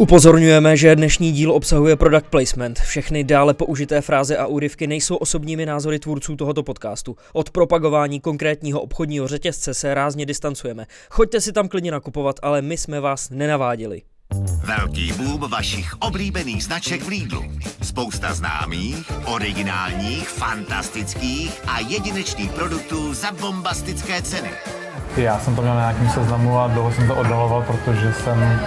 Upozorňujeme, že dnešní díl obsahuje product placement. Všechny dále použité fráze a úryvky nejsou osobními názory tvůrců tohoto podcastu. Od propagování konkrétního obchodního řetězce se rázně distancujeme. Choďte si tam klidně nakupovat, ale my jsme vás nenaváděli. Velký boom vašich oblíbených značek v Lidlu. Spousta známých, originálních, fantastických a jedinečných produktů za bombastické ceny. Já jsem to měl na nějakém seznamu a dlouho jsem to oddaloval, protože jsem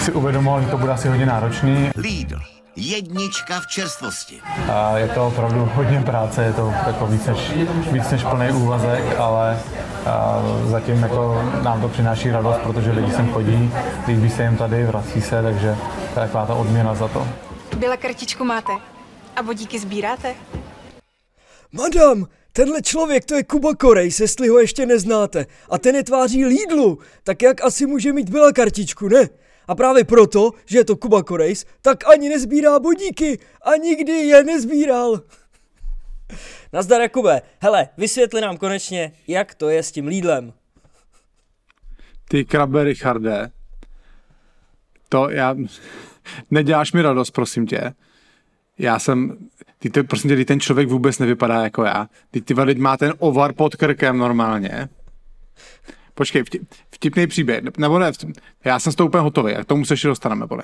si uvědomoval, že to bude asi hodně náročný. Lidl. Jednička v čerstvosti. A je to opravdu hodně práce, je to jako víc než, víc než plný úvazek, ale a zatím jako nám to přináší radost, protože lidi sem chodí, líbí se jim tady, vrací se, takže to je taková ta odměna za to. Byla kartičku máte? A bodíky sbíráte? Madam, tenhle člověk to je Kuba Korejs, jestli ho ještě neznáte. A ten je tváří Lidlu, tak jak asi může mít byla kartičku, ne? A právě proto, že je to Kuba Korejs, tak ani nezbírá bodíky a nikdy je nezbíral. Nazdar Jakube, hele, vysvětli nám konečně, jak to je s tím Lidlem. Ty krabe, Richarde, to já... Neděláš mi radost, prosím tě. Já jsem... Ty to, prosím tě, ten člověk vůbec nevypadá jako já. Ty, ty má ten ovar pod krkem normálně. Počkej, vtip, vtipný příběh, nebo ne, já jsem s toho úplně hotový, a k tomu se ještě dostaneme, bude.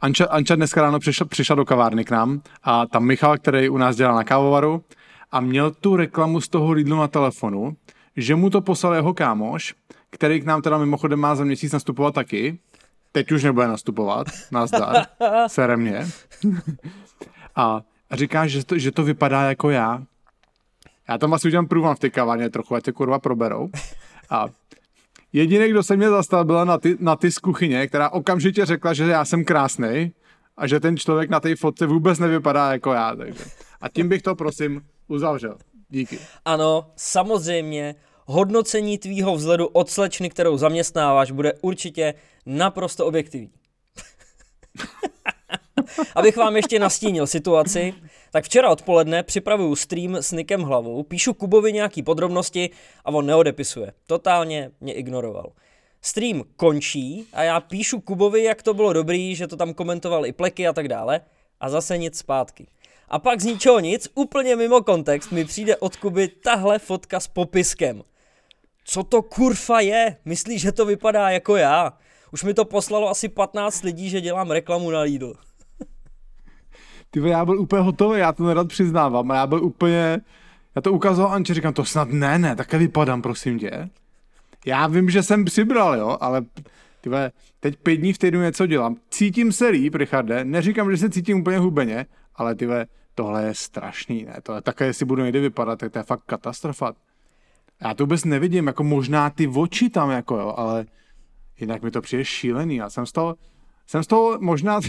Anča, Anča dneska ráno přišla, přišla do kavárny k nám a tam Michal, který u nás dělá na kávovaru a měl tu reklamu z toho Lidlu na telefonu, že mu to poslal jeho kámoš, který k nám teda mimochodem má za měsíc nastupovat taky, teď už nebude nastupovat, nazdar, sere mě. a říká, že to, že to vypadá jako já. Já tam asi udělám průvan v té kavárně trochu, ať se kurva proberou. A Jediný, kdo se mě zastal, byla na ty, na ty z kuchyně, která okamžitě řekla, že já jsem krásný a že ten člověk na té fotce vůbec nevypadá jako já. Takže. A tím bych to, prosím, uzavřel. Díky. Ano, samozřejmě, hodnocení tvýho vzhledu od slečny, kterou zaměstnáváš, bude určitě naprosto objektivní. Abych vám ještě nastínil situaci, tak včera odpoledne připravuju stream s Nikem hlavou, píšu Kubovi nějaký podrobnosti a on neodepisuje. Totálně mě ignoroval. Stream končí a já píšu Kubovi, jak to bylo dobrý, že to tam komentoval i pleky a tak dále a zase nic zpátky. A pak z ničeho nic, úplně mimo kontext, mi přijde od Kuby tahle fotka s popiskem. Co to kurfa je? Myslíš, že to vypadá jako já? Už mi to poslalo asi 15 lidí, že dělám reklamu na Lidl. Ty já byl úplně hotový, já to nerad přiznávám, a já byl úplně, já to ukazoval Anče, říkám, to snad ne, ne, také vypadám, prosím tě. Já vím, že jsem přibral, jo, ale tyhle, teď pět dní v týdnu něco dělám. Cítím se líp, Richarde, neříkám, že se cítím úplně hubeně, ale tyhle, tohle je strašný, ne, tohle také, jestli budu někdy vypadat, tak to je fakt katastrofa. Já to vůbec nevidím, jako možná ty oči tam, jako jo, ale jinak mi to přijde šílený, já jsem z toho, jsem z toho, možná,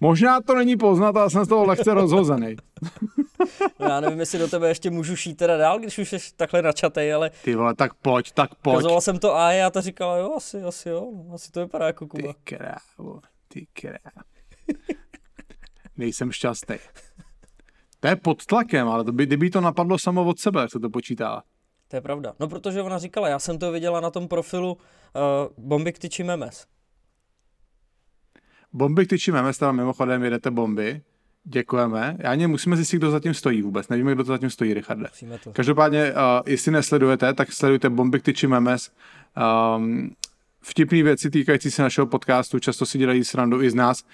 možná to není poznat, ale jsem z toho lehce rozhozený. No já nevím, jestli do tebe ještě můžu šít teda dál, když už jsi takhle načatej, ale... Ty vole, tak pojď, tak pojď. Kazoval jsem to a já to říkala, jo, asi, asi jo, asi to vypadá jako Kuba. Ty krávo, ty krávo. Nejsem šťastný. To je pod tlakem, ale to by, kdyby to napadlo samo od sebe, jak se to počítá. To je pravda. No protože ona říkala, já jsem to viděla na tom profilu uh, Bomby k tyči memes. Bomby k tyči memes, tam mimochodem jedete bomby. Děkujeme. Já ani musíme zjistit, kdo zatím stojí vůbec. Nevíme, kdo to zatím stojí, Richarde. to. Každopádně, uh, jestli nesledujete, tak sledujte Bomby k tyči memes. Um, vtipné věci týkající se našeho podcastu, často si dělají srandu i z nás,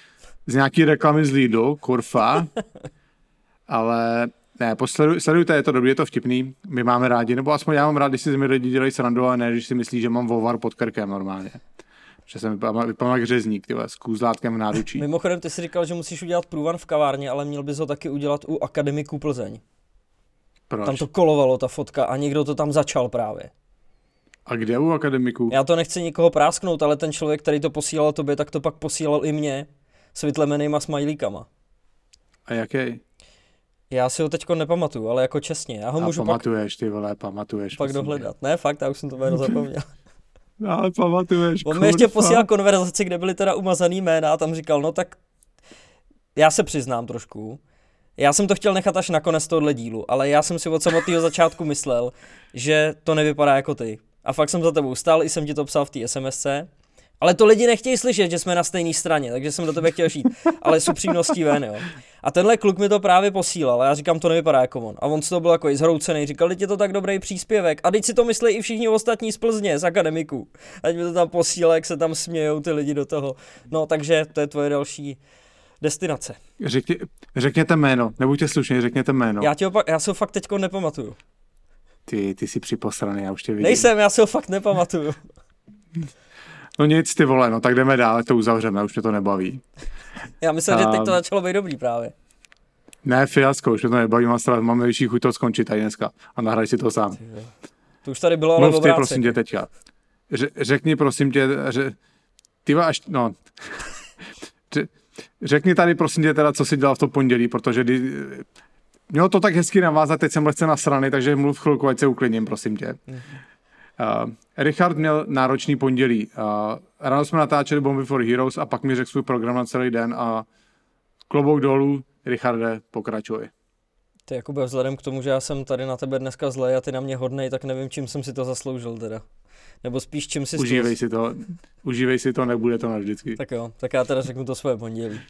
z nějaký reklamy z Lidl, kurfa. Ale ne, posleduj, sledujte, je to dobrý, je to vtipný, my máme rádi, nebo aspoň já mám rád, když si mě lidi dělají srandu, ale ne, když si myslí, že mám vovar pod krkem normálně. Že jsem vypadal, vypadal jak řezník, tyhle, s kůzlátkem v náručí. Mimochodem, ty jsi říkal, že musíš udělat průvan v kavárně, ale měl bys ho taky udělat u Akademiku Plzeň. Proč? Tam to kolovalo, ta fotka, a někdo to tam začal právě. A kde u akademiku? Já to nechci nikoho prásknout, ale ten člověk, který to posílal tobě, tak to pak posílal i mě s vytlemenýma smajlíkama. A jaký? Já si ho teďko nepamatuju, ale jako čestně. Já ho A můžu pamatuješ, ty vole, pamatuješ. pak, pak dohledat. Ne, fakt, já už jsem to jméno zapomněl. No, ale pamatuješ, On mi ještě posílal konverzaci, kde byly teda umazaný jména a tam říkal, no tak já se přiznám trošku. Já jsem to chtěl nechat až na konec tohohle dílu, ale já jsem si od samotného začátku myslel, že to nevypadá jako ty. A fakt jsem za tebou stál, i jsem ti to psal v té SMSce Ale to lidi nechtějí slyšet, že jsme na stejné straně, takže jsem do tebe chtěl šít. Ale s upřímností ven, jo. A tenhle kluk mi to právě posílal a já říkám, to nevypadá jako on. A on z toho byl jako zhroucený, říkal, je to tak dobrý příspěvek. A teď si to myslí i všichni ostatní z Plzně, z akademiků. Ať mi to tam posílá, jak se tam smějou ty lidi do toho. No, takže to je tvoje další destinace. Řekni, řekněte jméno, nebuďte slušně, řekněte jméno. Já, ti opak, já se ho fakt teďko nepamatuju. Ty, ty jsi připosraný, já už tě vidím. Nejsem, já se ho fakt nepamatuju. No nic, ty vole, no tak jdeme dál, to uzavřeme, už mě to nebaví. Já myslím, že teď to A- začalo být dobrý právě. Ne, fiasko, už mě to nebaví, mám, strach, mám největší chuť to skončit tady dneska a nahraj si to sám. To už tady bylo, ale Mluv ty, prosím tě, teďka. Ře, řekni, prosím tě, že ty až, no, Ře, řekni tady, prosím tě, teda, co jsi dělal v to pondělí, protože kdy, mělo to tak hezky navázat, teď jsem lehce nasraný, takže mluv chvilku, ať se uklidním, prosím tě. Uh, Richard měl náročný pondělí. Ráno jsme natáčeli Bomby for Heroes a pak mi řekl svůj program na celý den a klobouk dolů, Richarde, pokračuj. Ty Jakube, vzhledem k tomu, že já jsem tady na tebe dneska zlej a ty na mě hodnej, tak nevím, čím jsem si to zasloužil teda. Nebo spíš čím si Užívej si to, užívej si to, nebude to navždycky. Tak jo, tak já teda řeknu to svoje pondělí.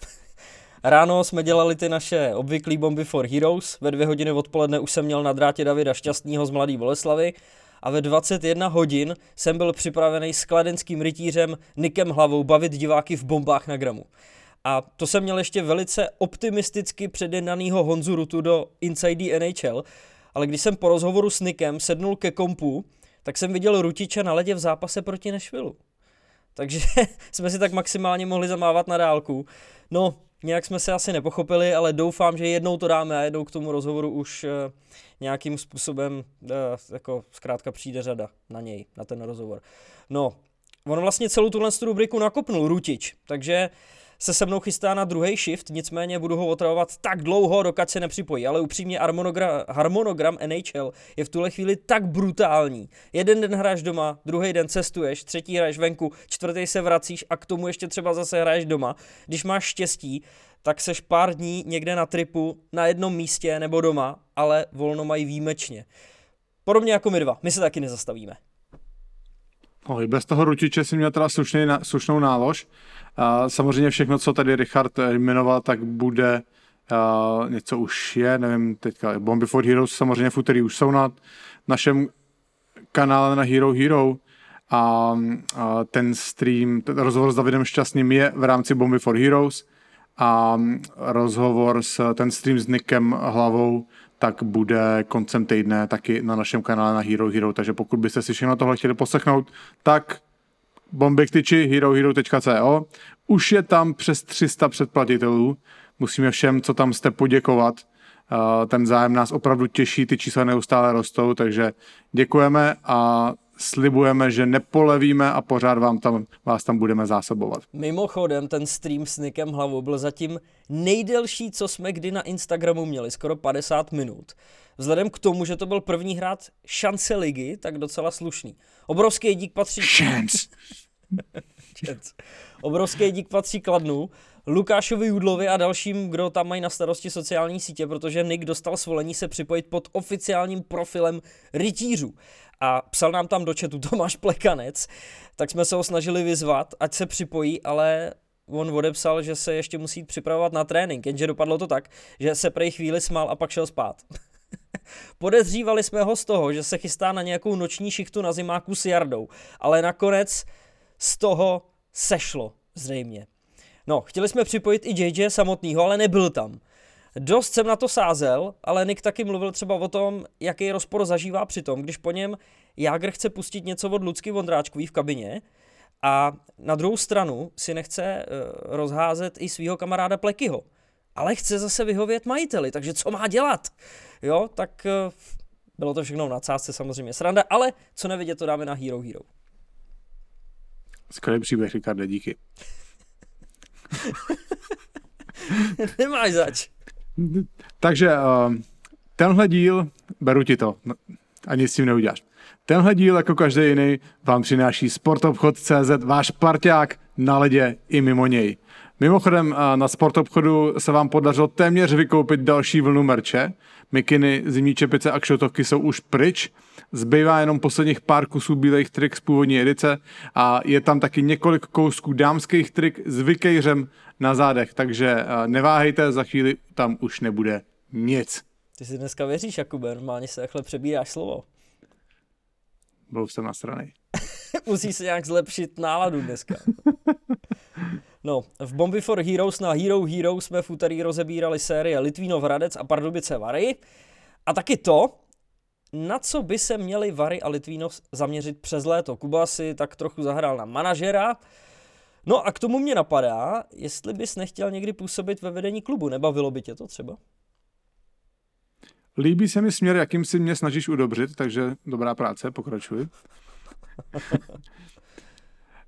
Ráno jsme dělali ty naše obvyklý bomby for Heroes, ve dvě hodiny odpoledne už jsem měl na drátě Davida Šťastního z Mladý Boleslavy a ve 21 hodin jsem byl připravený s kladenským rytířem Nikem Hlavou bavit diváky v bombách na gramu. A to jsem měl ještě velice optimisticky předjednanýho Honzu Rutu do Inside NHL, ale když jsem po rozhovoru s Nikem sednul ke kompu, tak jsem viděl Rutiče na ledě v zápase proti Nešvilu. Takže jsme si tak maximálně mohli zamávat na dálku. No, nějak jsme se asi nepochopili, ale doufám, že jednou to dáme a jednou k tomu rozhovoru už uh, nějakým způsobem, uh, jako zkrátka přijde řada na něj, na ten rozhovor. No, on vlastně celou tuhle tu rubriku nakopnul Rutič, takže se se mnou chystá na druhý shift, nicméně budu ho otravovat tak dlouho, dokud se nepřipojí. Ale upřímně harmonogram, harmonogram NHL je v tuhle chvíli tak brutální. Jeden den hraješ doma, druhý den cestuješ, třetí hraješ venku, čtvrtý se vracíš a k tomu ještě třeba zase hraješ doma. Když máš štěstí, tak seš pár dní někde na tripu na jednom místě nebo doma, ale volno mají výjimečně. Podobně jako my dva, my se taky nezastavíme. No, bez toho Rutiče si měl teda slušný, slušnou nálož. A samozřejmě všechno, co tady Richard eh, jmenoval, tak bude uh, něco už je, nevím, teďka Bomby for Heroes samozřejmě v úterý už jsou na našem kanále na Hero Hero a, a ten stream, ten rozhovor s Davidem Šťastným je v rámci Bomby for Heroes a rozhovor s ten stream s Nikem Hlavou tak bude koncem týdne taky na našem kanále na Hero Hero, takže pokud byste si všechno tohle chtěli poslechnout, tak bomby k tyči herohero.co. Už je tam přes 300 předplatitelů. Musíme všem, co tam jste, poděkovat. Uh, Ten zájem nás opravdu těší, ty čísla neustále rostou, takže děkujeme a slibujeme, že nepolevíme a pořád vám tam, vás tam budeme zásobovat. Mimochodem, ten stream s Nikem Hlavou byl zatím nejdelší, co jsme kdy na Instagramu měli, skoro 50 minut. Vzhledem k tomu, že to byl první hrát šance ligy, tak docela slušný. Obrovský dík patří... Chance. Obrovský dík patří Kladnu, Lukášovi Judlovi a dalším, kdo tam mají na starosti sociální sítě, protože Nick dostal svolení se připojit pod oficiálním profilem rytířů. A psal nám tam do chatu Tomáš Plekanec, tak jsme se ho snažili vyzvat, ať se připojí, ale on odepsal, že se ještě musí připravovat na trénink, jenže dopadlo to tak, že se prej chvíli smál a pak šel spát. Podezřívali jsme ho z toho, že se chystá na nějakou noční šichtu na zimáku s Jardou, ale nakonec z toho sešlo, zřejmě. No, chtěli jsme připojit i JJ samotného, ale nebyl tam. Dost jsem na to sázel, ale Nick taky mluvil třeba o tom, jaký rozpor zažívá při tom, když po něm Jágr chce pustit něco od Lucky Vondráčkový v kabině a na druhou stranu si nechce uh, rozházet i svého kamaráda Plekyho. Ale chce zase vyhovět majiteli, takže co má dělat? Jo, tak uh, bylo to všechno v nadsázce samozřejmě sranda, ale co nevidět, to dáme na Hero Hero. Skvělý příběh, Ricarde, díky. Nemáš zač. Takže uh, tenhle díl, beru ti to, no, ani s tím neuděláš. Tenhle díl, jako každý jiný, vám přináší sportobchod.cz, váš parťák na ledě i mimo něj. Mimochodem na sportobchodu se vám podařilo téměř vykoupit další vlnu merče. Mikiny, zimní čepice a kšotovky jsou už pryč. Zbývá jenom posledních pár kusů bílých trik z původní edice a je tam taky několik kousků dámských trik s vykejřem na zádech, takže neváhejte, za chvíli tam už nebude nic. Ty si dneska věříš, Jakube, normálně se takhle přebíráš slovo. Byl jsem na strany. Musí se nějak zlepšit náladu dneska. No, v Bomby for Heroes na Hero Hero jsme v úterý rozebírali série Litvínov Hradec a Pardubice Vary. A taky to, na co by se měli Vary a Litvínov zaměřit přes léto. Kuba si tak trochu zahrál na manažera. No a k tomu mě napadá, jestli bys nechtěl někdy působit ve vedení klubu. Nebavilo by tě to třeba? Líbí se mi směr, jakým si mě snažíš udobřit, takže dobrá práce, pokračuj.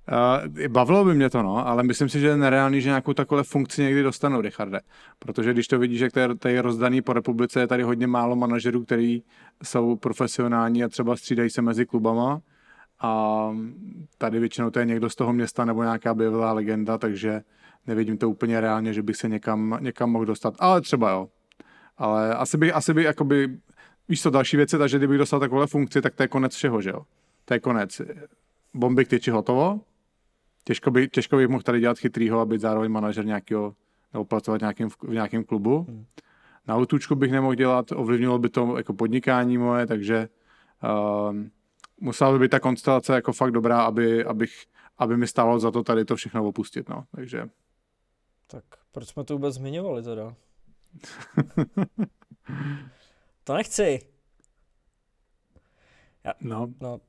Uh, bavilo by mě to, no, ale myslím si, že je nereálný, že nějakou takovou funkci někdy dostanu, Richarde. Protože když to vidíš, že to je rozdaný po republice, je tady hodně málo manažerů, kteří jsou profesionální a třeba střídají se mezi klubama. A tady většinou to je někdo z toho města nebo nějaká bývalá legenda, takže nevidím to úplně reálně, že bych se někam, někam mohl dostat. Ale třeba jo. Ale asi bych, asi bych jakoby, víš co, další věci, takže kdybych dostal takovou funkci, tak to je konec všeho, že jo. To je konec. Bomby k tyči hotovo, těžko, by, těžko bych mohl tady dělat chytrýho a být zároveň manažer nějakého, nebo pracovat nějakým, v nějakém klubu. Hmm. Na autůčku bych nemohl dělat, ovlivnilo by to jako podnikání moje, takže uh, musela by být ta konstelace jako fakt dobrá, aby, abych, aby mi stálo za to tady to všechno opustit, no, takže. Tak proč jsme to vůbec zmiňovali teda? to nechci. Já, no. no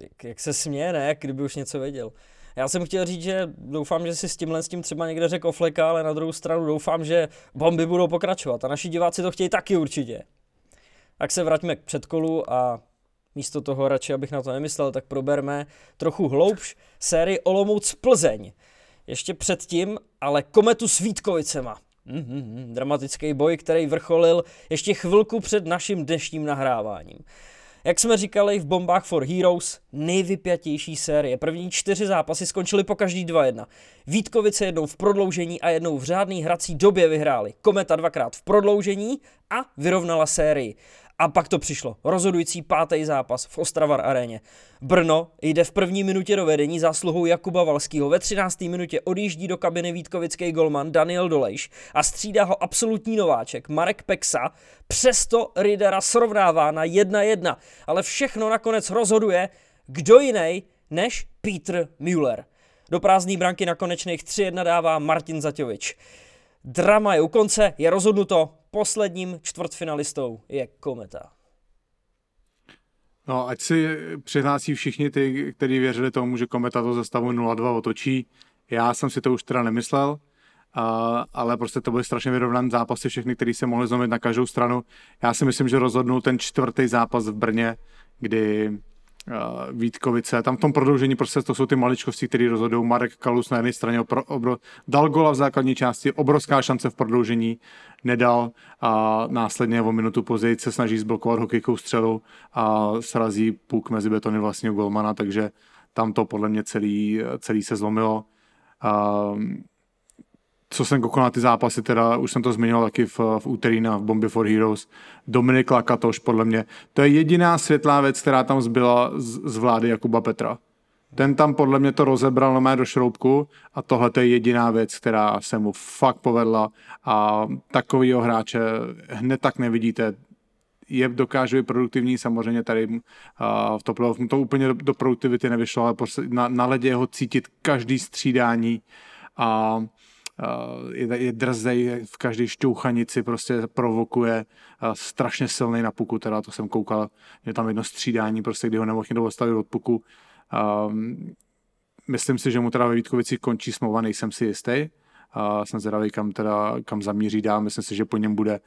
jak, jak se směje, ne? Jak kdyby už něco věděl. Já jsem chtěl říct, že doufám, že si s tímhle s tím třeba někde řekl Ofleka, ale na druhou stranu doufám, že bomby budou pokračovat a naši diváci to chtějí taky určitě. Tak se vraťme k předkolu a místo toho radši, abych na to nemyslel, tak proberme trochu hloubš sérii Olomouc Plzeň. Ještě předtím, ale kometu s Vítkovicema. Mm-hmm, dramatický boj, který vrcholil ještě chvilku před naším dnešním nahráváním. Jak jsme říkali v Bombách for Heroes, nejvypjatější série. První čtyři zápasy skončily po každý 2-1. Vítkovice jednou v prodloužení a jednou v řádný hrací době vyhráli. Kometa dvakrát v prodloužení a vyrovnala sérii. A pak to přišlo. Rozhodující pátý zápas v Ostravar aréně. Brno jde v první minutě do vedení zásluhou Jakuba Valského. Ve 13. minutě odjíždí do kabiny Vítkovický golman Daniel Dolejš a střídá ho absolutní nováček Marek Peksa. Přesto Ridera srovnává na 1-1. Ale všechno nakonec rozhoduje kdo jiný než Peter Müller. Do prázdné branky na konečných 3-1 dává Martin Zaťovič. Drama je u konce, je rozhodnuto, posledním čtvrtfinalistou je Kometa. No, ať si přihlásí všichni ty, kteří věřili tomu, že Kometa to ze stavu 0-2 otočí. Já jsem si to už teda nemyslel, a, ale prostě to byly strašně vyrovnané zápasy, všechny, které se mohly zlomit na každou stranu. Já si myslím, že rozhodnul ten čtvrtý zápas v Brně, kdy Vítkovice. Tam v tom prodloužení prostě to jsou ty maličkosti, které rozhodují. Marek Kalus na jedné straně obro, obro, dal gola v základní části, obrovská šance v prodloužení, nedal a následně o minutu později se snaží zblokovat hokejkou střelu a srazí puk mezi betony vlastního golmana, takže tam to podle mě celý, celý se zlomilo. Uh, co jsem koukal na ty zápasy, teda už jsem to zmiňoval taky v, v úterý na v Bomby for Heroes, Dominik Lakatoš, podle mě, to je jediná světlá věc, která tam zbyla z, z vlády Jakuba Petra. Ten tam podle mě to rozebral na mé do šroubku a tohle to je jediná věc, která se mu fakt povedla a takovýho hráče hned tak nevidíte. Je dokáže být produktivní, samozřejmě tady uh, v top mu to úplně do, do produktivity nevyšlo, ale prostě na, na ledě ho cítit každý střídání a je, je drzej v každé šťouchanici, prostě provokuje strašně silný na puku, teda to jsem koukal, je tam jedno střídání, prostě kdy ho nemohl někdo odstavit od puku. Um, myslím si, že mu teda ve Vítkovici končí smlouva, nejsem si jistý. Uh, jsem zvědavý, kam, teda, kam zamíří dál. Myslím si, že po něm bude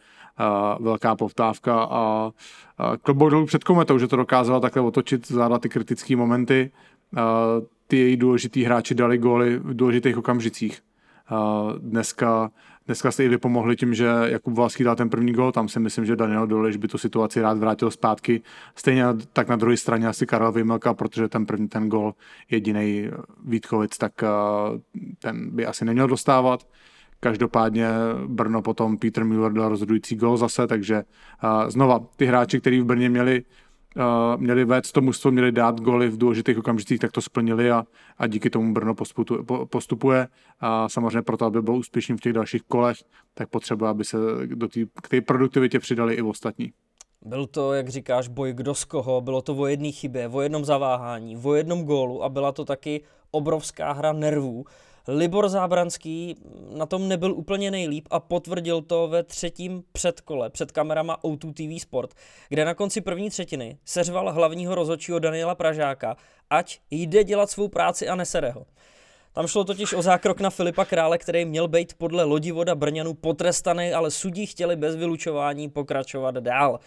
velká povtávka a uh, klobouk dolů před kometou, že to dokázala takhle otočit, zvládla ty kritické momenty. Ty její důležitý hráči dali góly v důležitých okamžicích. Dneska dneska jste i vy pomohli tím, že Jakub Valský dal ten první gol, tam si myslím, že Daniel Doleš by tu situaci rád vrátil zpátky. Stejně tak na druhé straně asi Karel Vymelka, protože ten první ten gol jediný Vítkovic, tak ten by asi neměl dostávat. Každopádně Brno potom Peter Müller dal rozhodující gol zase, takže znova ty hráči, kteří v Brně měli uh, měli vést to mužstvo, měli dát goly v důležitých okamžicích, tak to splnili a, a díky tomu Brno postupuje. A samozřejmě proto, aby byl úspěšný v těch dalších kolech, tak potřebuje, aby se do tý, k té produktivitě přidali i ostatní. Byl to, jak říkáš, boj kdo z koho, bylo to o jedné chybě, o jednom zaváhání, o jednom gólu a byla to taky obrovská hra nervů. Libor Zábranský na tom nebyl úplně nejlíp a potvrdil to ve třetím předkole před kamerama O2 TV Sport, kde na konci první třetiny seřval hlavního rozhodčího Daniela Pražáka, ať jde dělat svou práci a nesere ho. Tam šlo totiž o zákrok na Filipa Krále, který měl být podle lodivoda Brňanů potrestaný, ale sudí chtěli bez vylučování pokračovat dál.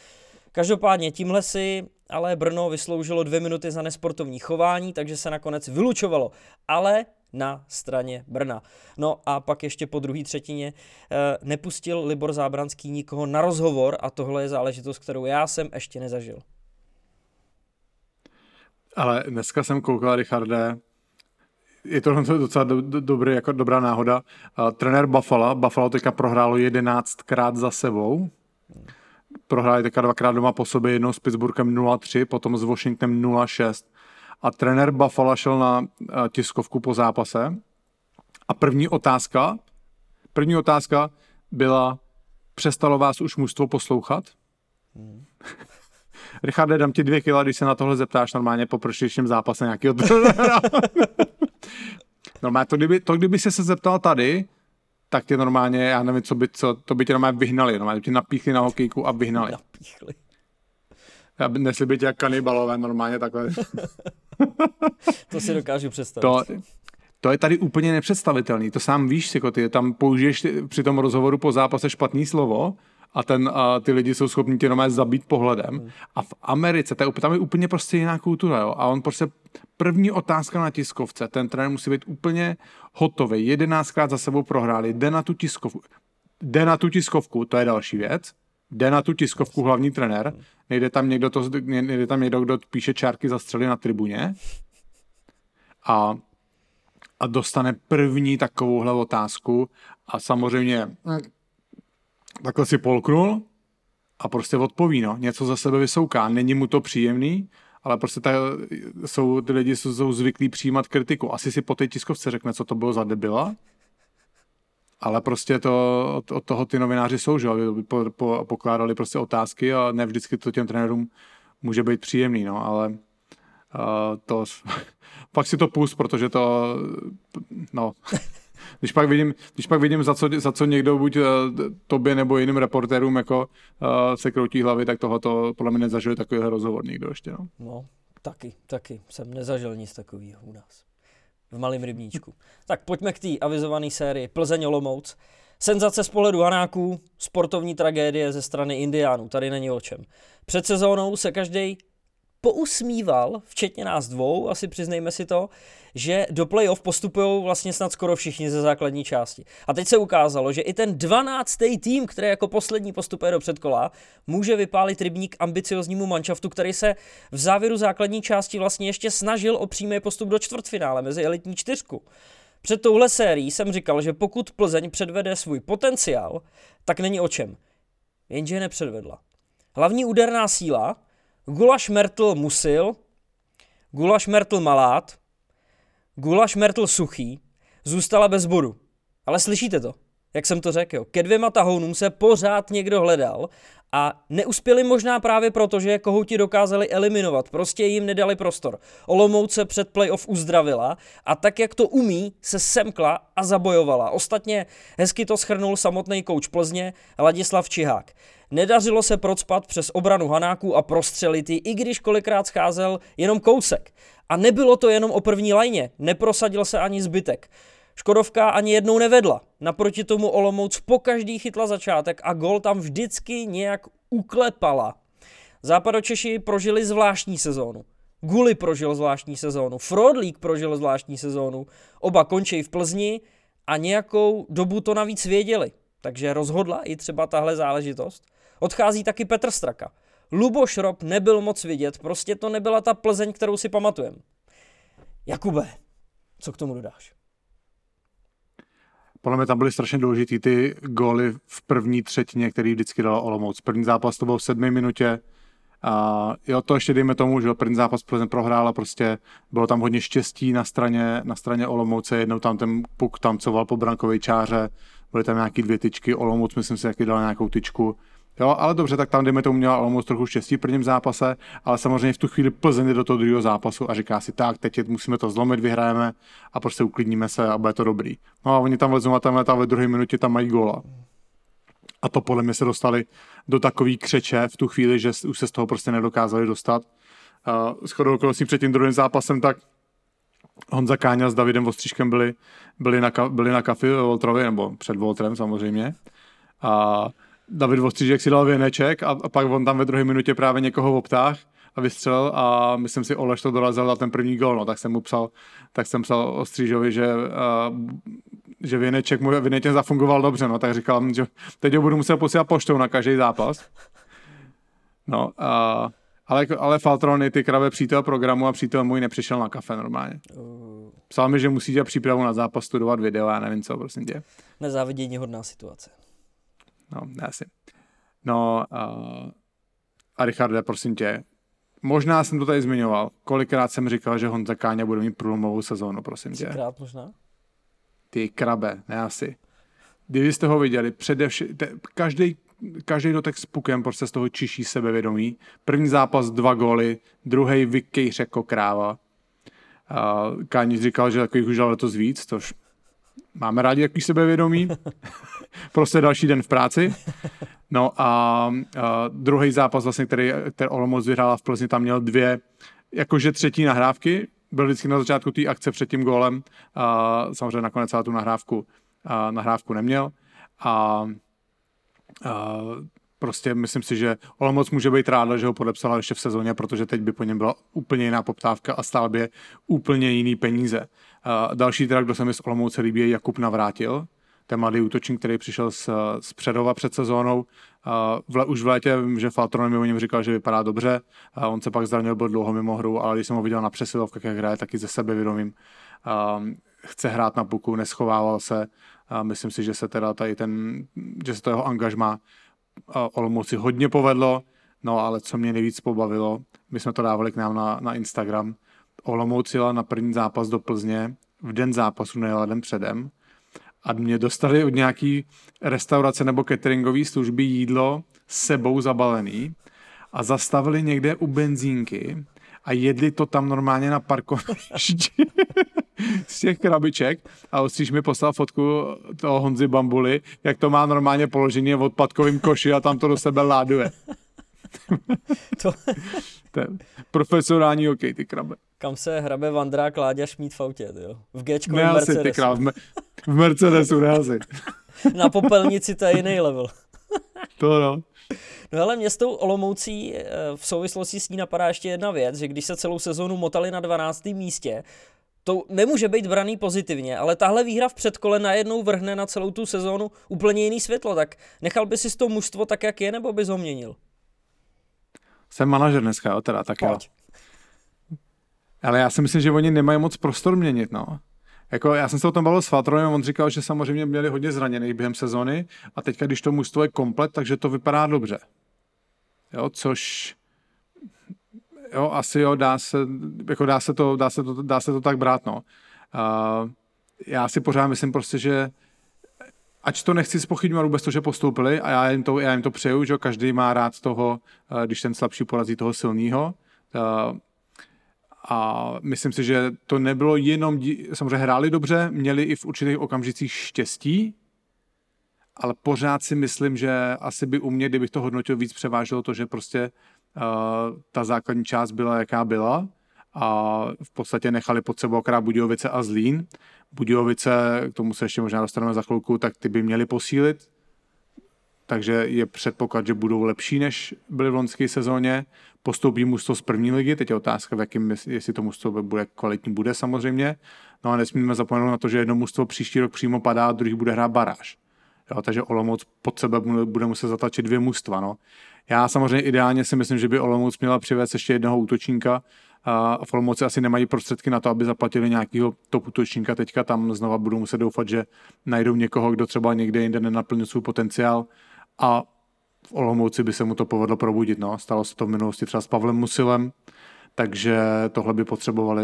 Každopádně tímhle si ale Brno vysloužilo dvě minuty za nesportovní chování, takže se nakonec vylučovalo. Ale na straně Brna. No a pak ještě po druhé třetině eh, nepustil Libor Zábranský nikoho na rozhovor a tohle je záležitost, kterou já jsem ještě nezažil. Ale dneska jsem koukal, Richarde, je to docela do, do, dobrý, jako dobrá náhoda. Uh, trenér Buffalo, Buffalo teďka prohrálo jedenáctkrát za sebou. Prohráli teďka dvakrát doma po sobě, jednou s Pittsburghem 0-3, potom s Washingtonem 0-6 a trenér Buffalo šel na eh, tiskovku po zápase a první otázka, první otázka byla, přestalo vás už mužstvo poslouchat? Hmm. Richarde, dám ti dvě kila, když se na tohle zeptáš normálně po proštějším zápase nějakého trenéra. normálně, to kdyby, to kdyby se se zeptal tady, tak tě normálně, já nevím, co by, co, to by tě normálně vyhnali, normálně tě napíchli na hokejku a vyhnali. Napíchli. Já by nesli být jak kanibalové normálně takhle. to si dokážu představit. To, to je tady úplně nepředstavitelný. To sám víš, jako ty tam použiješ při tom rozhovoru po zápase špatný slovo a, ten, a ty lidi jsou schopni tě normálně zabít pohledem. Hmm. A v Americe, to je, tam je úplně prostě jiná kultura. Jo? A on prostě první otázka na tiskovce, ten trenér musí být úplně hotový. Jedenáctkrát za sebou prohráli, jde na tu tiskovku. Jde na tu tiskovku, to je další věc jde na tu tiskovku hlavní trenér, nejde tam někdo, to, nejde tam někdo, kdo píše čárky za střely na tribuně? A, a dostane první takovouhle otázku a samozřejmě takhle si polknul a prostě odpoví, no, něco za sebe vysouká, není mu to příjemný, ale prostě ta, jsou, ty lidi jsou, jsou zvyklí přijímat kritiku. Asi si po té tiskovce řekne, co to bylo za debila, ale prostě to, od, od toho ty novináři jsou, že po, po, pokládali prostě otázky a ne vždycky to těm trenérům může být příjemný, no, ale uh, to, pak si to pust, protože to, no, když pak vidím, když pak vidím za, co, za co někdo buď uh, tobě nebo jiným reportérům jako uh, se kroutí hlavy, tak tohoto podle mě nezažil takovýhle rozhovor nikdo ještě, no. No, taky, taky. Jsem nezažil nic takového u nás v malém rybníčku. Tak pojďme k té avizované sérii Plzeň Olomouc. Senzace z pohledu Hanáků, sportovní tragédie ze strany Indiánů, tady není o čem. Před sezónou se každý pousmíval, včetně nás dvou, asi přiznejme si to, že do playoff postupují vlastně snad skoro všichni ze základní části. A teď se ukázalo, že i ten 12. tým, který jako poslední postupuje do předkola, může vypálit rybník ambicioznímu manšaftu, který se v závěru základní části vlastně ještě snažil o přímý postup do čtvrtfinále mezi elitní čtyřku. Před touhle sérií jsem říkal, že pokud Plzeň předvede svůj potenciál, tak není o čem. Jenže nepředvedla. Hlavní úderná síla, Gulaš Mertl Musil, Gulaš Mertl Malát, Gulaš Mertl Suchý zůstala bez bodu. Ale slyšíte to? Jak jsem to řekl, ke dvěma tahounům se pořád někdo hledal a neuspěli možná právě proto, že kohouti dokázali eliminovat, prostě jim nedali prostor. Olomouc se před playoff uzdravila a tak, jak to umí, se semkla a zabojovala. Ostatně hezky to schrnul samotný kouč Plzně Ladislav Čihák. Nedařilo se procpat přes obranu Hanáků a prostřelit i když kolikrát scházel jenom kousek. A nebylo to jenom o první lajně, neprosadil se ani zbytek. Škodovka ani jednou nevedla. Naproti tomu Olomouc po každý chytla začátek a gol tam vždycky nějak uklepala. Západočeši prožili zvláštní sezónu. Guli prožil zvláštní sezónu, Frodlík prožil zvláštní sezónu, oba končí v Plzni a nějakou dobu to navíc věděli. Takže rozhodla i třeba tahle záležitost. Odchází taky Petr Straka. Luboš Rob nebyl moc vidět, prostě to nebyla ta Plzeň, kterou si pamatujeme. Jakube, co k tomu dodáš? Podle mě tam byly strašně důležitý ty góly v první třetině, který vždycky dala Olomouc. První zápas to byl v sedmi minutě, a jo, to ještě dejme tomu, že první zápas Plzeň prohrála, prostě bylo tam hodně štěstí na straně, na straně Olomouce, jednou tam ten puk tancoval po brankové čáře, byly tam nějaký dvě tyčky, Olomouc myslím si, jaký dal nějakou tyčku, Jo, ale dobře, tak tam dejme tomu měla Olomouc trochu štěstí v prvním zápase, ale samozřejmě v tu chvíli Plzeň do toho druhého zápasu a říká si tak, teď musíme to zlomit, vyhrajeme a prostě uklidníme se a bude to dobrý. No a oni tam vezmou a tam, ve druhé minutě tam mají góla. A to podle mě se dostali do takový křeče v tu chvíli, že už se z toho prostě nedokázali dostat. Uh, shodou okolností před tím druhým zápasem, tak Honza Káňa s Davidem Vostříškem byli, byli, na, byli na kafi ve Voltrově, nebo před Voltrem samozřejmě. A David Vostřížek si dal věneček a, a pak on tam ve druhé minutě právě někoho obtáh a vystřelil a myslím si Oleš to dorazil na ten první gol, no, tak jsem mu psal, tak jsem psal Ostřížovi, že, uh, že věneček mu věneček zafungoval dobře, no, tak říkal, že teď ho budu muset posílat poštou na každý zápas. No, uh, ale, ale Faltrony, ty kravé přítel programu a přítel můj nepřišel na kafe normálně. Psal mi, že musí dělat přípravu na zápas, studovat video, já nevím co, prosím tě. Nezávidění hodná situace. No, asi. No, uh, a Richarde, prosím tě, možná jsem to tady zmiňoval, kolikrát jsem říkal, že Honza Káňa bude mít průlomovou sezónu, prosím tě. Třikrát možná? Ty krabe, ne asi. Kdybyste ho viděli, především, každý, každý dotek s pukem prostě z toho čiší sebevědomí. První zápas dva góly, druhý vykejř jako kráva. Uh, Kánič říkal, že takových už dal letos víc, tož máme rádi jaký sebevědomí. prostě další den v práci. No a, a druhý zápas, vlastně, který, který Olomouc vyhrála v Plzni, tam měl dvě, jakože třetí nahrávky, byl vždycky na začátku té akce před tím gólem, a samozřejmě nakonec celá tu nahrávku, a, nahrávku neměl. A, a prostě myslím si, že Olomouc může být ráda, že ho podepsala ještě v sezóně, protože teď by po něm byla úplně jiná poptávka a stál by úplně jiný peníze. Další teda, kdo se mi z Olomouce líbí, je Jakub Navrátil, ten mladý útočník, který přišel z, z Předova před sezónou. V, už v létě vím, že Faltron mi o něm říkal, že vypadá dobře. A on se pak zranil, byl dlouho mimo hru, ale když jsem ho viděl na přesilovkách, jak hraje, taky ze sebe vědomím. Chce hrát na puku, neschovával se. A myslím si, že se teda tady ten, že se to jeho angažma Olomouci hodně povedlo. No ale co mě nejvíc pobavilo, my jsme to dávali k nám na, na Instagram, Olomouc jela na první zápas do Plzně, v den zápasu nejela den předem a mě dostali od nějaký restaurace nebo cateringové služby jídlo s sebou zabalený a zastavili někde u benzínky a jedli to tam normálně na parkovišti z těch krabiček a Ostříž mi poslal fotku toho Honzy Bambuly, jak to má normálně položený v odpadkovém koši a tam to do sebe láduje. to... to je profesionální hokej, ty krabe. Kam se hrabe Vandrák Láďa Šmít v autě, jo? V Gčkovém Mercedesu. ty král, v, me- v Mercedesu, ne asi. Na popelnici to je jiný level. to no. No ale mě s tou Olomoucí eh, v souvislosti s ní napadá ještě jedna věc, že když se celou sezónu motali na 12. místě, to nemůže být braný pozitivně, ale tahle výhra v předkole najednou vrhne na celou tu sezónu úplně jiný světlo, tak nechal by si to mužstvo tak, jak je, nebo bys ho měnil? Jsem manažer dneska, jo, teda, tak Pojď. jo. Ale já si myslím, že oni nemají moc prostor měnit, no. Jako já jsem se o tom bavil s Fatronem, on říkal, že samozřejmě měli hodně zraněných během sezony a teďka, když to mužstvo je komplet, takže to vypadá dobře. Jo, což jo, asi jo, dá se, jako dá se to, dá se to, dá se to tak brát, no. Uh, já si pořád myslím prostě, že ať to nechci spochybňovat vůbec to, že postoupili a já jim to, já jim to přeju, že každý má rád toho, když ten slabší porazí toho silného. Uh, a myslím si, že to nebylo jenom, samozřejmě hráli dobře, měli i v určitých okamžicích štěstí, ale pořád si myslím, že asi by u mě, kdybych to hodnotil víc, převáželo to, že prostě uh, ta základní část byla, jaká byla a v podstatě nechali pod sebou akorát Budějovice a Zlín. Budějovice, k tomu se ještě možná dostaneme za chvilku, tak ty by měli posílit, takže je předpoklad, že budou lepší, než byly v loňské sezóně. Postoupí mužstvo z první ligy, teď je otázka, v jakým, jestli to mužstvo bude kvalitní, bude samozřejmě. No a nesmíme zapomenout na to, že jedno mužstvo příští rok přímo padá a druhý bude hrát baráž. Jo, takže Olomouc pod sebe bude muset zatlačit dvě mužstva. No. Já samozřejmě ideálně si myslím, že by Olomouc měla přivést ještě jednoho útočníka, a v Olomouci asi nemají prostředky na to, aby zaplatili nějakého top útočníka. Teďka tam znova budou muset doufat, že najdou někoho, kdo třeba někde jinde nenaplnil svůj potenciál a v Olomouci by se mu to povedlo probudit. No. Stalo se to v minulosti třeba s Pavlem Musilem, takže tohle by potřebovali,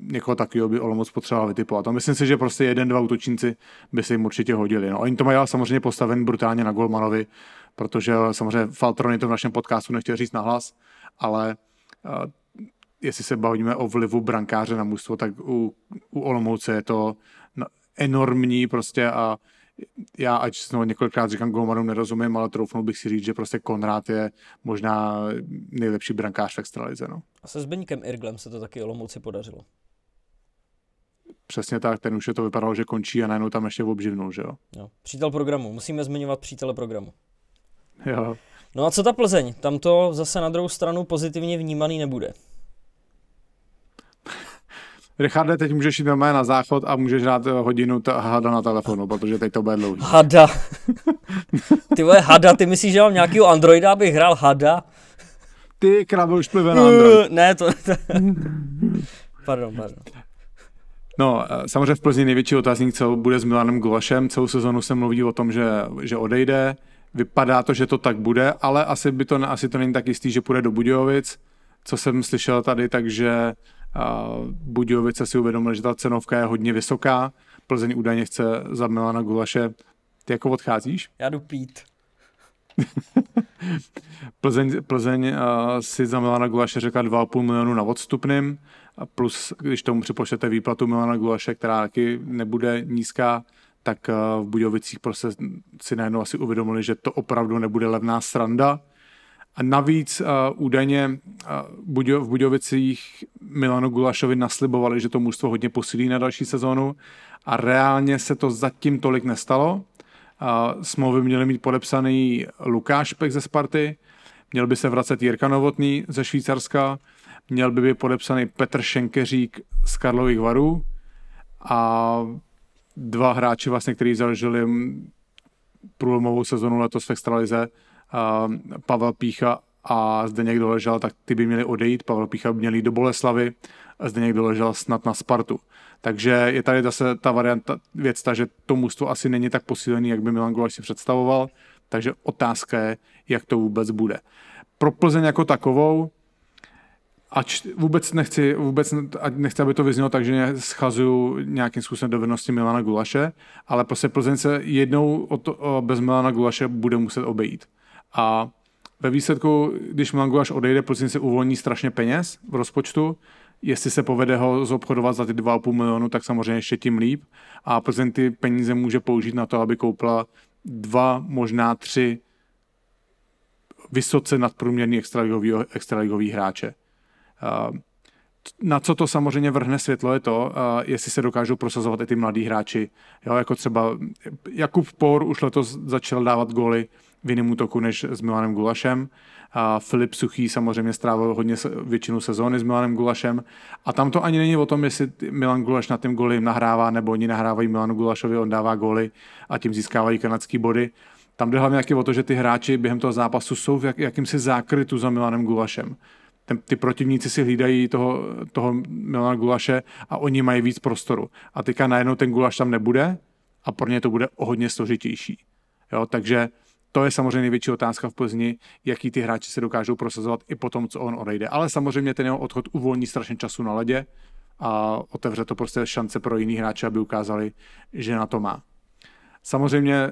někoho takového by Olomouc potřeboval vytipovat. A myslím si, že prostě jeden, dva útočníci by se jim určitě hodili. No, oni to mají samozřejmě postaven brutálně na Golmanovi, protože samozřejmě Faltrony to v našem podcastu nechtěl říct nahlas, ale uh, jestli se bavíme o vlivu brankáře na mužstvo, tak u, u Olomouce je to enormní prostě a já, ať znovu několikrát říkám Golmanům nerozumím, ale troufnul bych si říct, že prostě Konrád je možná nejlepší brankář v extralize. No. A se Zbeňkem Irglem se to taky Olomouci podařilo. Přesně tak, ten už je to vypadalo, že končí a najednou tam ještě obživnul, že jo? jo. Přítel programu, musíme zmiňovat přítele programu. Jo. No a co ta Plzeň? Tam to zase na druhou stranu pozitivně vnímaný nebude. Richarde, teď můžeš jít normálně na záchod a můžeš dát eh, hodinu t- hada na telefonu, protože teď to bude dlouhý. Hada. ty vole, hada, ty myslíš, že mám nějakýho Androida, abych hrál hada? Ty kravo už plive na Android. ne, to... pardon, pardon. No, eh, samozřejmě v Plzni největší otázník, co bude s Milanem Gulašem. Celou sezonu se mluví o tom, že, že odejde. Vypadá to, že to tak bude, ale asi, by to, asi to není tak jistý, že půjde do Budějovic. Co jsem slyšel tady, takže Budějovice si uvědomili, že ta cenovka je hodně vysoká. Plzeň údajně chce za Milana Gulaše. Ty jako odcházíš? Já jdu pít. Plzeň, Plzeň uh, si za Milana Gulaše řekla 2,5 milionu na odstupným, plus když tomu připočtete výplatu Milana Gulaše, která taky nebude nízká, tak uh, v Budějovicích prostě si najednou asi uvědomili, že to opravdu nebude levná sranda a navíc uh, údajně uh, v Budějovicích Milano Gulašovi naslibovali, že to mužstvo hodně posílí na další sezónu a reálně se to zatím tolik nestalo. Uh, smlouvy měly mít podepsaný Lukáš Pek ze Sparty, měl by se vracet Jirka Novotný ze Švýcarska, měl by být podepsaný Petr Šenkeřík z Karlových varů a dva hráči, vlastně, kteří zažili průlomovou sezonu letos v Extralize, Pavel Pícha a zde někdo ležel, tak ty by měli odejít. Pavel Pícha by měl jít do Boleslavy a zde někdo ležel snad na Spartu. Takže je tady zase ta varianta, věc ta, že to mužstvo asi není tak posílený, jak by Milan Gulaš si představoval, takže otázka je, jak to vůbec bude. Pro Plzeň jako takovou, ač vůbec nechci, vůbec nechci, aby to vyznělo tak, že schazuju nějakým způsobem dovednosti Milana Gulaše, ale prostě Plzeň se jednou o to, o, bez Milana Gulaše bude muset obejít. A ve výsledku, když Manguaš odejde, Plzeň se uvolní strašně peněz v rozpočtu. Jestli se povede ho zobchodovat za ty 2,5 milionu, tak samozřejmě ještě tím líp. A Plzeň ty peníze může použít na to, aby koupila dva, možná tři vysoce nadprůměrný extraligový hráče. Na co to samozřejmě vrhne světlo je to, jestli se dokážou prosazovat i ty mladí hráči. Jo, jako třeba Jakub Por už letos začal dávat góly v jiném útoku než s Milanem Gulašem. A Filip Suchý samozřejmě strávil hodně většinu sezóny s Milanem Gulašem. A tam to ani není o tom, jestli Milan Gulaš na tím goly nahrává, nebo oni nahrávají Milanu Gulašovi, on dává góly a tím získávají kanadský body. Tam jde hlavně o to, že ty hráči během toho zápasu jsou v jak, jakýmsi zákrytu za Milanem Gulašem. Ten, ty protivníci si hlídají toho, toho Milana Gulaše a oni mají víc prostoru. A teďka najednou ten Gulaš tam nebude a pro ně to bude o hodně složitější. Jo, takže to je samozřejmě největší otázka v Plzni, jaký ty hráči se dokážou prosazovat i po tom, co on odejde. Ale samozřejmě ten jeho odchod uvolní strašně času na ledě a otevře to prostě šance pro jiný hráče, aby ukázali, že na to má. Samozřejmě,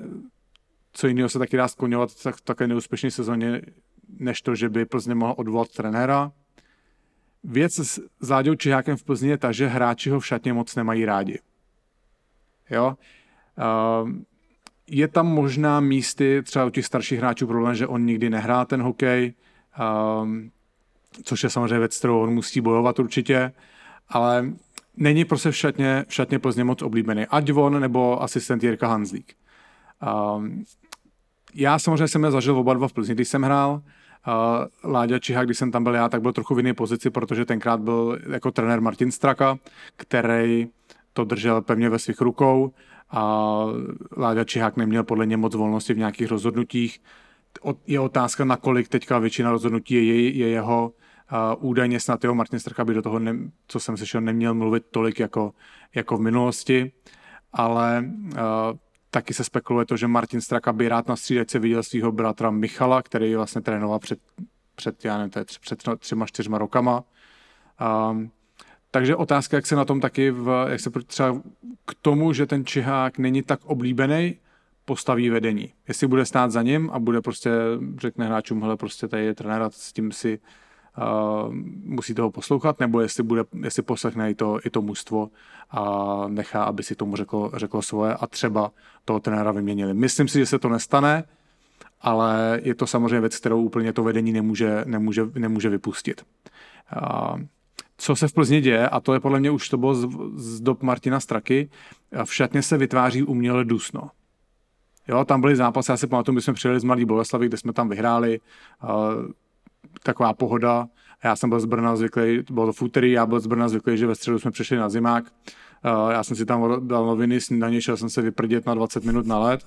co jiného se taky dá skloňovat tak, také neúspěšné sezóně, než to, že by Plzně mohl odvolat trenéra. Věc s Láďou Čihákem v Plzni je ta, že hráči ho v šatně moc nemají rádi. Jo? Uh, je tam možná místy, třeba u těch starších hráčů problém, že on nikdy nehrá ten hokej, um, což je samozřejmě věc, kterou on musí bojovat určitě, ale není prostě v šatně, v šatně Plzně moc oblíbený. Ať on nebo asistent Jirka Hanzlík. Um, já samozřejmě jsem je zažil oba dva v Plzni, když jsem hrál. Uh, Láďa Čiha, když jsem tam byl já, tak byl trochu v jiné pozici, protože tenkrát byl jako trenér Martin Straka, který to držel pevně ve svých rukou a Láďa Čihák neměl podle něj moc volnosti v nějakých rozhodnutích. Je otázka, nakolik teďka většina rozhodnutí je, je jeho údajně snad jeho Martin Strcha by do toho, ne, co jsem slyšel, neměl mluvit tolik jako, jako v minulosti, ale uh, taky se spekuluje to, že Martin Straka by rád na střídačce viděl svého bratra Michala, který vlastně trénoval před, před, já nevím, před třema, čtyřma rokama. Um, takže otázka, jak se na tom taky, v, jak se třeba k tomu, že ten Čihák není tak oblíbený, postaví vedení. Jestli bude stát za ním a bude prostě, řekne hráčům, hele, prostě tady je trenér a s tím si uh, musí toho poslouchat, nebo jestli, bude, jestli poslechne i to, i to mužstvo a nechá, aby si tomu řeklo, řeklo svoje a třeba toho trenéra vyměnili. Myslím si, že se to nestane, ale je to samozřejmě věc, kterou úplně to vedení nemůže, nemůže, nemůže vypustit. Uh, co se v Plzni děje, a to je podle mě už to bylo z, z dob Martina Straky, v šatně se vytváří uměle dusno. Jo, tam byly zápasy, já si pamatuju, my jsme přijeli z Mladý Boleslavy, kde jsme tam vyhráli, uh, taková pohoda, já jsem byl z Brna zvyklý, bylo to v úterý, já byl z Brna zvyklý, že ve středu jsme přišli na zimák, uh, já jsem si tam dal noviny, snídaně, šel jsem se vyprdět na 20 minut na let,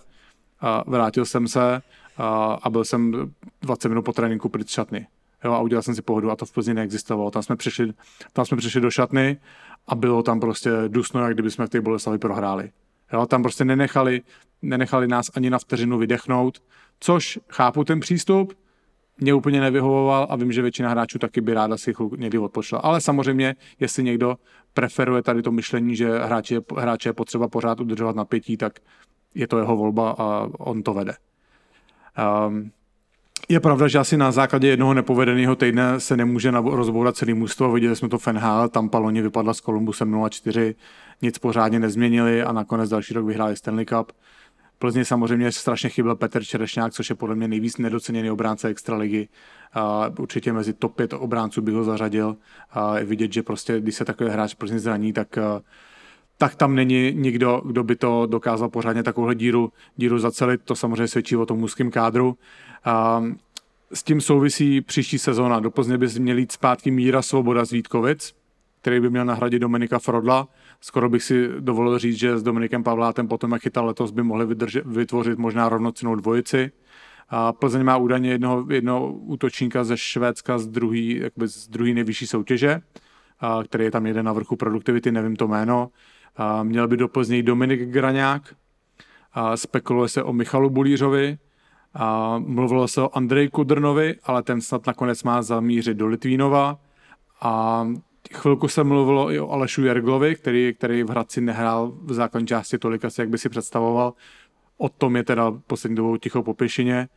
uh, vrátil jsem se uh, a byl jsem 20 minut po tréninku pryč šatny jo, a udělal jsem si pohodu a to v Plzni neexistovalo. Tam jsme přišli, tam jsme přišli do šatny a bylo tam prostě dusno, jak kdyby jsme v té Boleslavi prohráli. Jo, tam prostě nenechali, nenechali nás ani na vteřinu vydechnout, což chápu ten přístup, mě úplně nevyhovoval a vím, že většina hráčů taky by ráda si chvilku někdy odpočla. Ale samozřejmě, jestli někdo preferuje tady to myšlení, že hráče, hráče je potřeba pořád udržovat napětí, tak je to jeho volba a on to vede. Um, je pravda, že asi na základě jednoho nepovedeného týdne se nemůže rozbourat celý mužstvo. Viděli jsme to v NHL, tam Paloni vypadla s Columbusem 0-4, nic pořádně nezměnili a nakonec další rok vyhráli Stanley Cup. Plzně samozřejmě strašně chyběl Petr Čerešňák, což je podle mě nejvíc nedoceněný obránce extraligy. Uh, určitě mezi top 5 obránců bych ho zařadil. Je vidět, že prostě, když se takový hráč Plzně zraní, tak tak tam není nikdo, kdo by to dokázal pořádně takovouhle díru, díru zacelit. To samozřejmě svědčí o tom mužském kádru. A s tím souvisí příští sezóna. Do Plzně by měl jít zpátky Míra Svoboda z Vítkovic, který by měl nahradit Dominika Frodla. Skoro bych si dovolil říct, že s Dominikem Pavlátem potom, jak chytal letos, by mohli vydržet, vytvořit možná rovnocenou dvojici. A Plzeň má údajně jednoho, jednoho útočníka ze Švédska z druhý, z druhý nejvyšší soutěže, a, který je tam jeden na vrchu produktivity, nevím to jméno. A měl by do Plzně Dominik Graňák, a spekuluje se o Michalu Bulířovi, a mluvilo se o Andrej Kudrnovi, ale ten snad nakonec má zamířit do Litvínova. A chvilku se mluvilo i o Alešu Jerglovi, který, který v Hradci nehrál v základní části tolik asi, jak by si představoval. O tom je teda poslední dobou ticho po pěšině.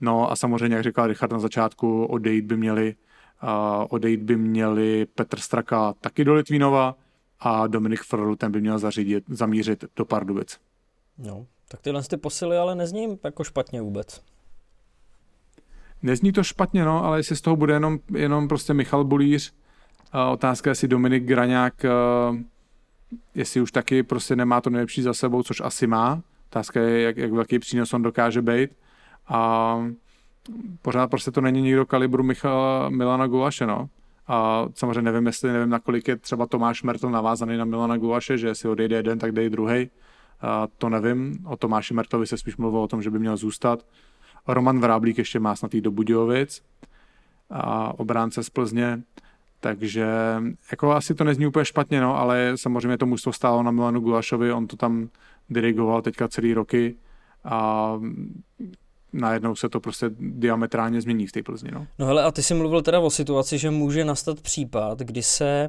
No a samozřejmě, jak říkal Richard na začátku, odejít by měli, uh, odejít by měli Petr Straka taky do Litvínova a Dominik Frl, ten by měl zařídit, zamířit do Pardubic. No, tak tyhle ty posily ale nezní jako špatně vůbec. Nezní to špatně, no, ale jestli z toho bude jenom, jenom prostě Michal Bulíř, a otázka, jestli Dominik Graňák, jestli už taky prostě nemá to nejlepší za sebou, což asi má. Otázka je, jak, jak velký přínos on dokáže být. A pořád prostě to není nikdo kalibru Michala Milana Gulaše, no. A samozřejmě nevím, jestli nevím, nakolik je třeba Tomáš Mertl navázaný na Milana Gulaše, že jestli odejde jeden, tak dej druhý. To nevím. O Tomáši Mertovi se spíš mluvilo o tom, že by měl zůstat. Roman Vráblík ještě má snad do Budějovic a obránce z Plzně. Takže jako asi to nezní úplně špatně, no, ale samozřejmě to mužstvo stálo na Milanu Gulašovi, on to tam dirigoval teďka celý roky a najednou se to prostě diametrálně změní v té Plzni. No. no hele, a ty jsi mluvil teda o situaci, že může nastat případ, kdy se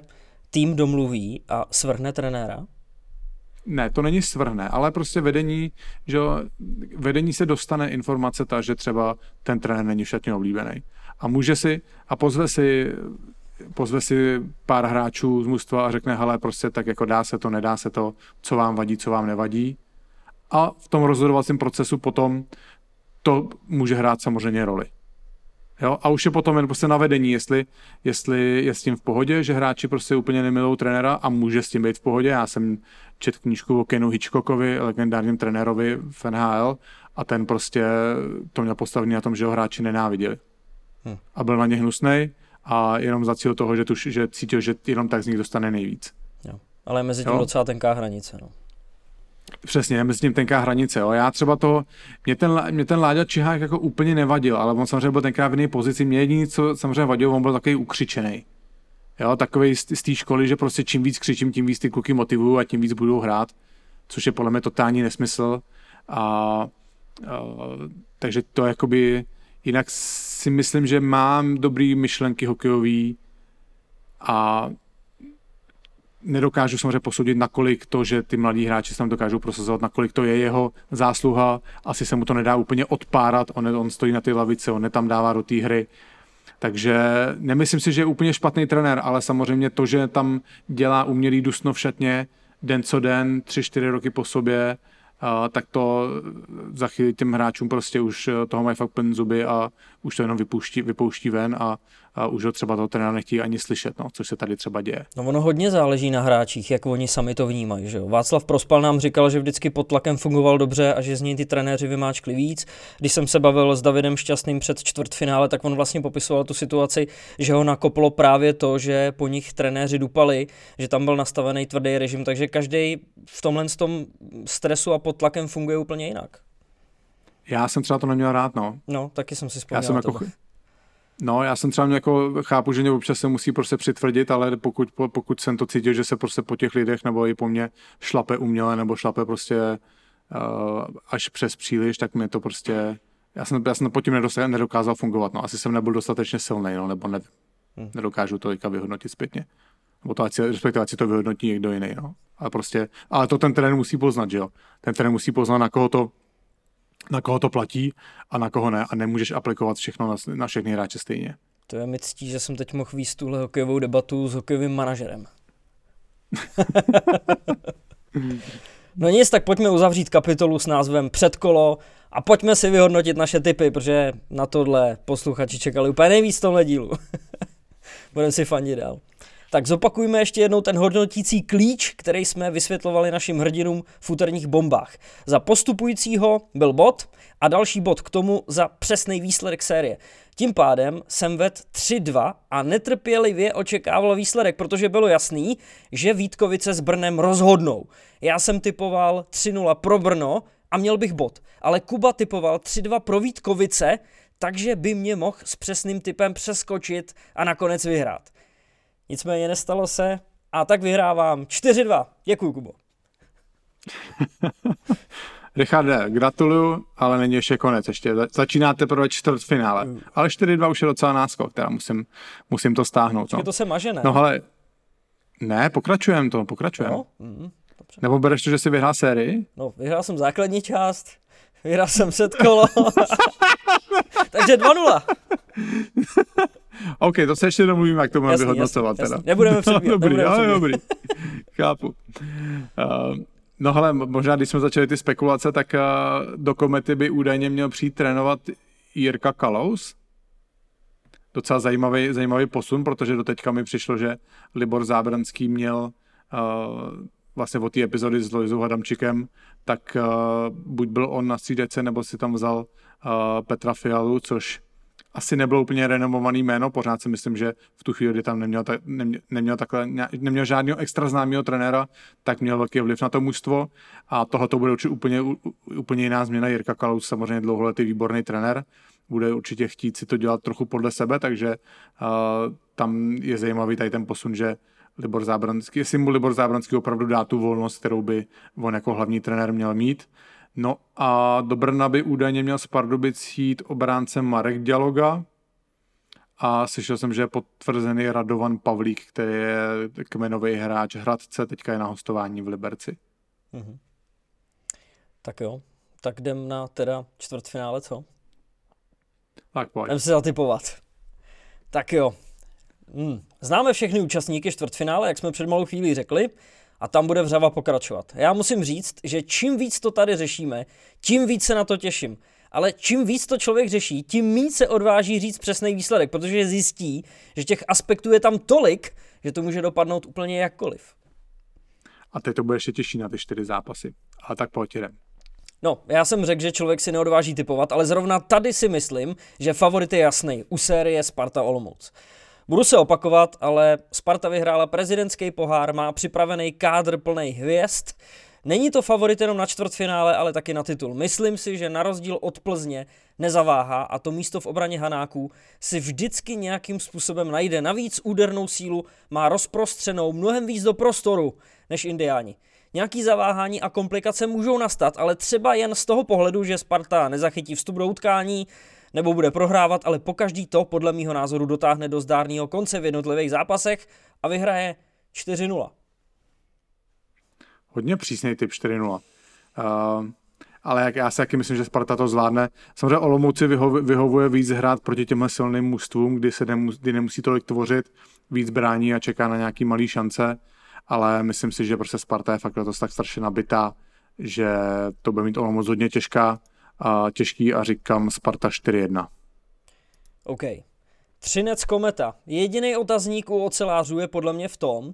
tým domluví a svrhne trenéra? Ne, to není svrhne, ale prostě vedení, že vedení se dostane informace ta, že třeba ten trenér není šatně oblíbený. A může si, a pozve si, pozve si pár hráčů z mužstva a řekne, hele, prostě tak jako dá se to, nedá se to, co vám vadí, co vám nevadí. A v tom rozhodovacím procesu potom to může hrát samozřejmě roli. Jo? A už je potom jen prostě na vedení, jestli, jestli je s tím v pohodě, že hráči prostě úplně nemilou trenéra a může s tím být v pohodě. Já jsem čet knížku o Kenu Hitchcockovi, legendárním trenérovi v NHL a ten prostě to měl postavený na tom, že ho hráči nenáviděli. Hmm. A byl na ně hnusný a jenom za cíl toho, že, tuž, že cítil, že jenom tak z nich dostane nejvíc. Jo. Ale mezi tím jo? docela tenká hranice. No. Přesně, mezi tím tenká hranice. Jo. Já třeba to, mě ten, mě ten Láďa Čihák jako úplně nevadil, ale on samozřejmě byl tenkrát v jiné pozici. Mě jediný, co samozřejmě vadilo, on byl takový ukřičený. Jo, takový z, té školy, že prostě čím víc křičím, tím víc ty kluky motivuju a tím víc budou hrát, což je podle mě totální nesmysl. A, a takže to jakoby, jinak si myslím, že mám dobrý myšlenky hokejový a nedokážu samozřejmě posoudit, nakolik to, že ty mladí hráči se tam dokážou prosazovat, nakolik to je jeho zásluha. Asi se mu to nedá úplně odpárat, on, on stojí na ty lavice, on tam dává do té hry. Takže nemyslím si, že je úplně špatný trenér, ale samozřejmě to, že tam dělá umělý dusno v šatně den co den, tři, čtyři roky po sobě, tak to za chvíli těm hráčům prostě už toho mají fakt plný zuby a už to jenom vypouští, vypouští ven a a už ho třeba toho trenéra nechtějí ani slyšet, no, což se tady třeba děje. No ono hodně záleží na hráčích, jak oni sami to vnímají. Že jo? Václav Prospal nám říkal, že vždycky pod tlakem fungoval dobře a že z něj ty trenéři vymáčkli víc. Když jsem se bavil s Davidem Šťastným před čtvrtfinále, tak on vlastně popisoval tu situaci, že ho nakoplo právě to, že po nich trenéři dupali, že tam byl nastavený tvrdý režim, takže každý v tomhle tom stresu a pod tlakem funguje úplně jinak. Já jsem třeba to neměl rád, no. No, taky jsem si vzpomněl. Já jsem jako, No, já jsem třeba jako chápu, že mě občas se musí prostě přitvrdit, ale pokud, pokud jsem to cítil, že se prostě po těch lidech nebo i po mně šlape uměle nebo šlape prostě uh, až přes příliš, tak mě to prostě, já jsem, já jsem po tím nedokázal fungovat, no, asi jsem nebyl dostatečně silný, no, nebo ne, hmm. nedokážu to vyhodnotit zpětně. Nebo to ať si, respektive ať si to vyhodnotí někdo jiný, no. Ale prostě, ale to ten trenér musí poznat, že jo. Ten trenér musí poznat, na koho to na koho to platí a na koho ne a nemůžeš aplikovat všechno na, na všechny hráče stejně. To je mi ctí, že jsem teď mohl víc tuhle hokejovou debatu s hokejovým manažerem. no nic, tak pojďme uzavřít kapitolu s názvem Předkolo a pojďme si vyhodnotit naše typy, protože na tohle posluchači čekali úplně nejvíc v tomhle dílu. Budeme si fandit dál. Tak zopakujme ještě jednou ten hodnotící klíč, který jsme vysvětlovali našim hrdinům v úterních bombách. Za postupujícího byl bod a další bod k tomu za přesný výsledek série. Tím pádem jsem ved 3-2 a netrpělivě očekával výsledek, protože bylo jasný, že Vítkovice s Brnem rozhodnou. Já jsem typoval 3-0 pro Brno a měl bych bod, ale Kuba typoval 3-2 pro Vítkovice, takže by mě mohl s přesným typem přeskočit a nakonec vyhrát. Nicméně nestalo se a tak vyhrávám 4-2. Děkuji, Kubo. Richarde, gratuluju, ale není ještě konec. Ještě začínáte teprve čtvrtfinále. Mm. Ale 4-2 už je docela náskok, teda musím, musím to stáhnout. No. to se maže, ne? No ale ne, pokračujem to, pokračujem. No, mm, Nebo bereš to, že jsi vyhrál sérii? No, vyhrál jsem základní část, vyhrál jsem set kolo. Takže 2-0. OK, to se ještě domluvíme, jak to budeme vyhodnocovat. Jasný, teda. Nebudeme předbíhat. No, dobrý, nebudeme ale dobrý. Chápu. Uh, no hele, možná když jsme začali ty spekulace, tak uh, do Komety by údajně měl přijít trénovat Jirka Kalous. Docela zajímavý, zajímavý posun, protože do teďka mi přišlo, že Libor Zábranský měl uh, vlastně od té epizody s Lojzou Hadamčikem, tak uh, buď byl on na střídece, nebo si tam vzal uh, Petra Fialu, což asi nebylo úplně renomovaný jméno, pořád si myslím, že v tu chvíli, kdy tam neměl, ta, neměl, neměl, takhle, neměl žádného extra známého trenéra, tak měl velký vliv na to mužstvo a tohle to bude určitě úplně, úplně jiná změna. Jirka Kalous samozřejmě dlouholetý výborný trenér, bude určitě chtít si to dělat trochu podle sebe, takže uh, tam je zajímavý tady ten posun, že Libor Zábranský, jestli mu Libor Zábranský opravdu dá tu volnost, kterou by on jako hlavní trenér měl mít, No a do Brna by údajně měl z Pardubic jít obránce Marek Dialoga a slyšel jsem, že je potvrzený Radovan Pavlík, který je kmenový hráč Hradce, teďka je na hostování v Liberci. Mm-hmm. Tak jo, tak jdem na teda čtvrtfinále, co? Tak pojď. Jdem se zatypovat. Tak jo. Hmm. Známe všechny účastníky čtvrtfinále, jak jsme před malou chvílí řekli a tam bude vřava pokračovat. Já musím říct, že čím víc to tady řešíme, tím víc se na to těším. Ale čím víc to člověk řeší, tím méně se odváží říct přesný výsledek, protože zjistí, že těch aspektů je tam tolik, že to může dopadnout úplně jakkoliv. A teď to bude ještě těžší na ty čtyři zápasy. A tak pojď jdem. No, já jsem řekl, že člověk si neodváží typovat, ale zrovna tady si myslím, že favorit je jasný. U série Sparta Olomouc. Budu se opakovat, ale Sparta vyhrála prezidentský pohár, má připravený kádr plný hvězd, Není to favorit jenom na čtvrtfinále, ale taky na titul. Myslím si, že na rozdíl od Plzně nezaváhá a to místo v obraně Hanáků si vždycky nějakým způsobem najde. Navíc údernou sílu má rozprostřenou mnohem víc do prostoru než Indiáni. Nějaký zaváhání a komplikace můžou nastat, ale třeba jen z toho pohledu, že Sparta nezachytí vstup do utkání, nebo bude prohrávat, ale pokaždý to podle mýho názoru dotáhne do zdárného konce v jednotlivých zápasech a vyhraje 4-0. Hodně přísný typ 4-0. Uh, ale jak já si taky myslím, že Sparta to zvládne. Samozřejmě Olomouci vyho- vyhovuje víc hrát proti těmhle silným mužstvům, kdy se nemusí, kdy nemusí tolik tvořit, víc brání a čeká na nějaký malý šance, ale myslím si, že prostě Sparta je fakt to tak strašně nabitá, že to bude mít Olomouc hodně těžká, a těžký a říkám Sparta 4-1. OK. Třinec Kometa. Jediný otazník u ocelářů je podle mě v tom,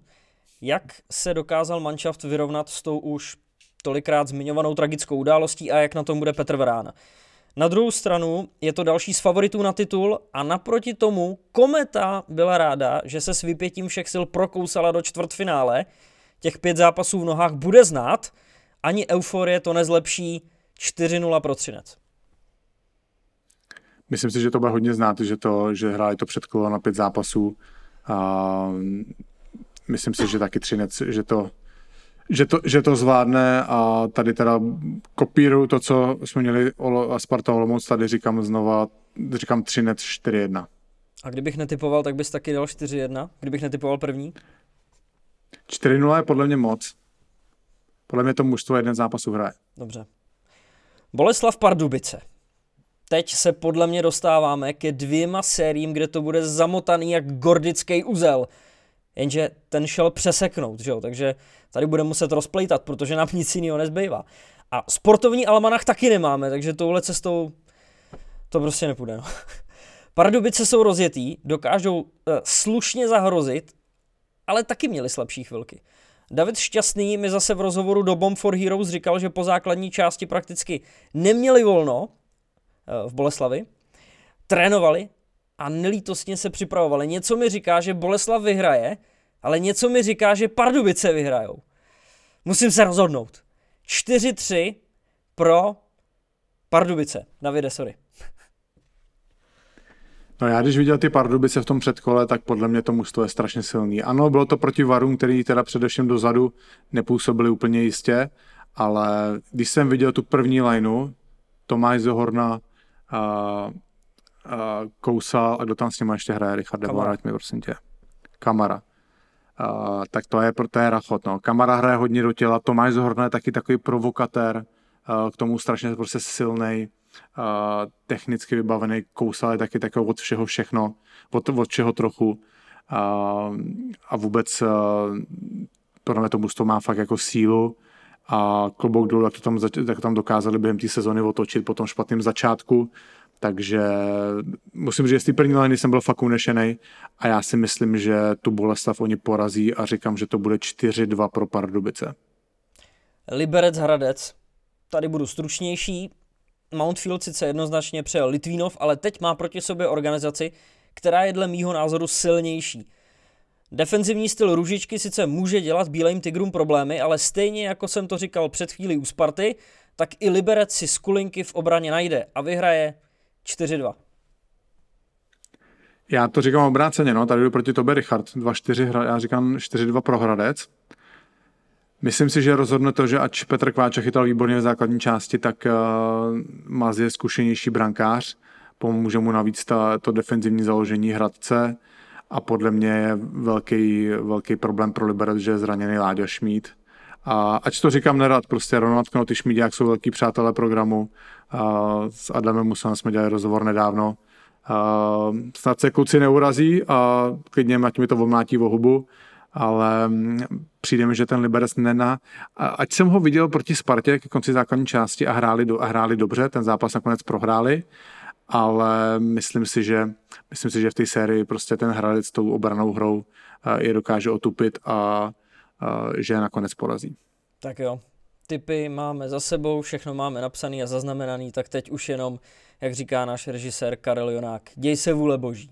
jak se dokázal manšaft vyrovnat s tou už tolikrát zmiňovanou tragickou událostí a jak na tom bude Petr Vrána. Na druhou stranu je to další z favoritů na titul a naproti tomu Kometa byla ráda, že se s vypětím všech sil prokousala do čtvrtfinále. Těch pět zápasů v nohách bude znát, ani euforie to nezlepší 4-0 pro Třinec. Myslím si, že to bude hodně znát, že, to, že hráli to předkolo na pět zápasů. A myslím si, že taky Třinec, že to, že to, že to zvládne a tady teda kopíruju to, co jsme měli a Sparta Olomouc, tady říkám znova, říkám Třinec 4-1. A kdybych netypoval, tak bys taky dal 4-1? Kdybych netypoval první? 4-0 je podle mě moc. Podle mě to mužstvo jeden zápas hraje. Dobře. Boleslav Pardubice. Teď se podle mě dostáváme ke dvěma sériím, kde to bude zamotaný jak gordický uzel. Jenže ten šel přeseknout, že jo? takže tady bude muset rozplejtat, protože nám nic jiného nezbývá. A sportovní almanach taky nemáme, takže touhle cestou to prostě nepůjde. No. Pardubice jsou rozjetý, dokážou uh, slušně zahrozit, ale taky měli slabší chvilky. David Šťastný mi zase v rozhovoru do Bomb for Heroes říkal, že po základní části prakticky neměli volno eh, v Boleslavi, trénovali a nelítostně se připravovali. Něco mi říká, že Boleslav vyhraje, ale něco mi říká, že Pardubice vyhrajou. Musím se rozhodnout. 4-3 pro Pardubice. Davide, sorry. No já když viděl ty Pardubice v tom předkole, tak podle mě to mužstvo je strašně silný. Ano, bylo to proti Varům, který teda především dozadu nepůsobili úplně jistě, ale když jsem viděl tu první lineu, Tomáš Zohorna, a, a Kousal a kdo tam s nimi ještě hraje, Richard Kamara. mi prosím tě. Kamara. A, tak to je, to je rachot. No. Kamara hraje hodně do těla, Tomáš Zohorna je taky takový provokatér, a, k tomu strašně prostě silnej technicky vybavený, kousal taky takový od všeho všechno, od, od čeho trochu a, a vůbec podle mě to mužstvo má fakt jako sílu a klobouk dolů, jak to tam, jak tam dokázali během té sezony otočit po tom špatném začátku, takže musím říct, že z té první liny jsem byl fakt unešený a já si myslím, že tu Boleslav oni porazí a říkám, že to bude 4-2 pro Pardubice. Liberec Hradec. Tady budu stručnější. Mountfield sice jednoznačně přejel Litvínov, ale teď má proti sobě organizaci, která je dle mýho názoru silnější. Defenzivní styl Ružičky sice může dělat Bílým Tigrům problémy, ale stejně jako jsem to říkal před chvílí u Sparty, tak i Liberec si skulinky v obraně najde a vyhraje 4-2. Já to říkám obráceně, no, tady jdu proti tobě Richard, 2-4, já říkám 4-2 pro Hradec. Myslím si, že rozhodne to, že ač Petr Kváča chytal výborně v základní části, tak uh, Maz je zkušenější brankář, pomůže mu navíc ta, to defenzivní založení Hradce a podle mě je velký, velký problém pro Liberec, že je zraněný Láďa Šmíd. A ať to říkám nerad, prostě Ronald Knot i jsou velký přátelé programu. A s Adamem Musem jsme dělali rozhovor nedávno. A snad se kluci neurazí a klidně ať mi to omlátí o hubu ale mm, přijde mi, že ten Liberec nena, ať jsem ho viděl proti Spartě ke konci základní části a hráli, do, a hráli dobře, ten zápas nakonec prohráli, ale myslím si, že, myslím si, že v té sérii prostě ten Hradec tou obranou hrou je dokáže otupit a, a že je nakonec porazí. Tak jo, typy máme za sebou, všechno máme napsaný a zaznamenaný, tak teď už jenom, jak říká náš režisér Karel Jonák, děj se vůle boží.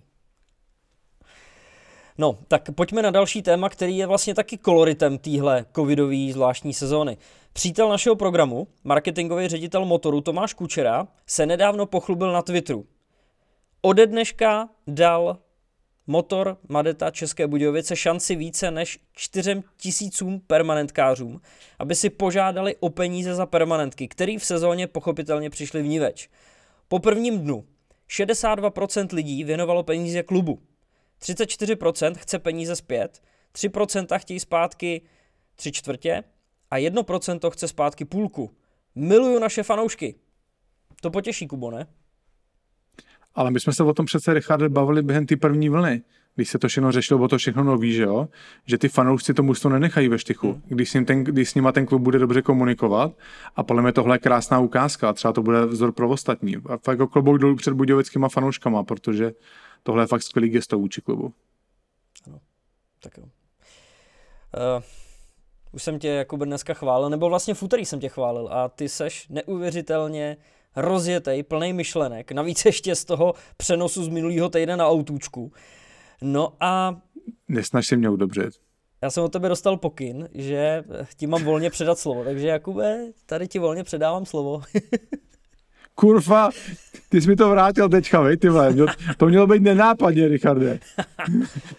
No, tak pojďme na další téma, který je vlastně taky koloritem téhle covidové zvláštní sezóny. Přítel našeho programu, marketingový ředitel motoru Tomáš Kučera, se nedávno pochlubil na Twitteru. Ode dneška dal motor Madeta České Budějovice šanci více než čtyřem tisícům permanentkářům, aby si požádali o peníze za permanentky, který v sezóně pochopitelně přišli v níveč. Po prvním dnu 62% lidí věnovalo peníze klubu, 34% chce peníze zpět, 3% chtějí zpátky tři čtvrtě a 1% chce zpátky půlku. Miluju naše fanoušky. To potěší, Kubo, ne? Ale my jsme se o tom přece, Richard, bavili během ty první vlny, když se to všechno řešilo, bylo to všechno nový, že jo? Že ty fanoušci to mužstvo nenechají ve štychu, hmm. když, s ním ten, když s nima ten klub bude dobře komunikovat. A podle mě tohle je krásná ukázka, třeba to bude vzor pro ostatní. A fakt jako klobouk dolů před budějovickýma fanouškama, protože tohle je fakt skvělý gesto vůči klubu. Ano, tak jo. Uh, už jsem tě jako dneska chválil, nebo vlastně v úterý jsem tě chválil a ty seš neuvěřitelně rozjetej, plný myšlenek, navíc ještě z toho přenosu z minulého týdne na autůčku. No a... Nesnaž si mě udobřit. Já jsem od tebe dostal pokyn, že ti mám volně předat slovo, takže Jakube, tady ti volně předávám slovo. Kurva, ty jsi mi to vrátil teďka, vej, ty vole. To mělo být nenápadně, Richarde.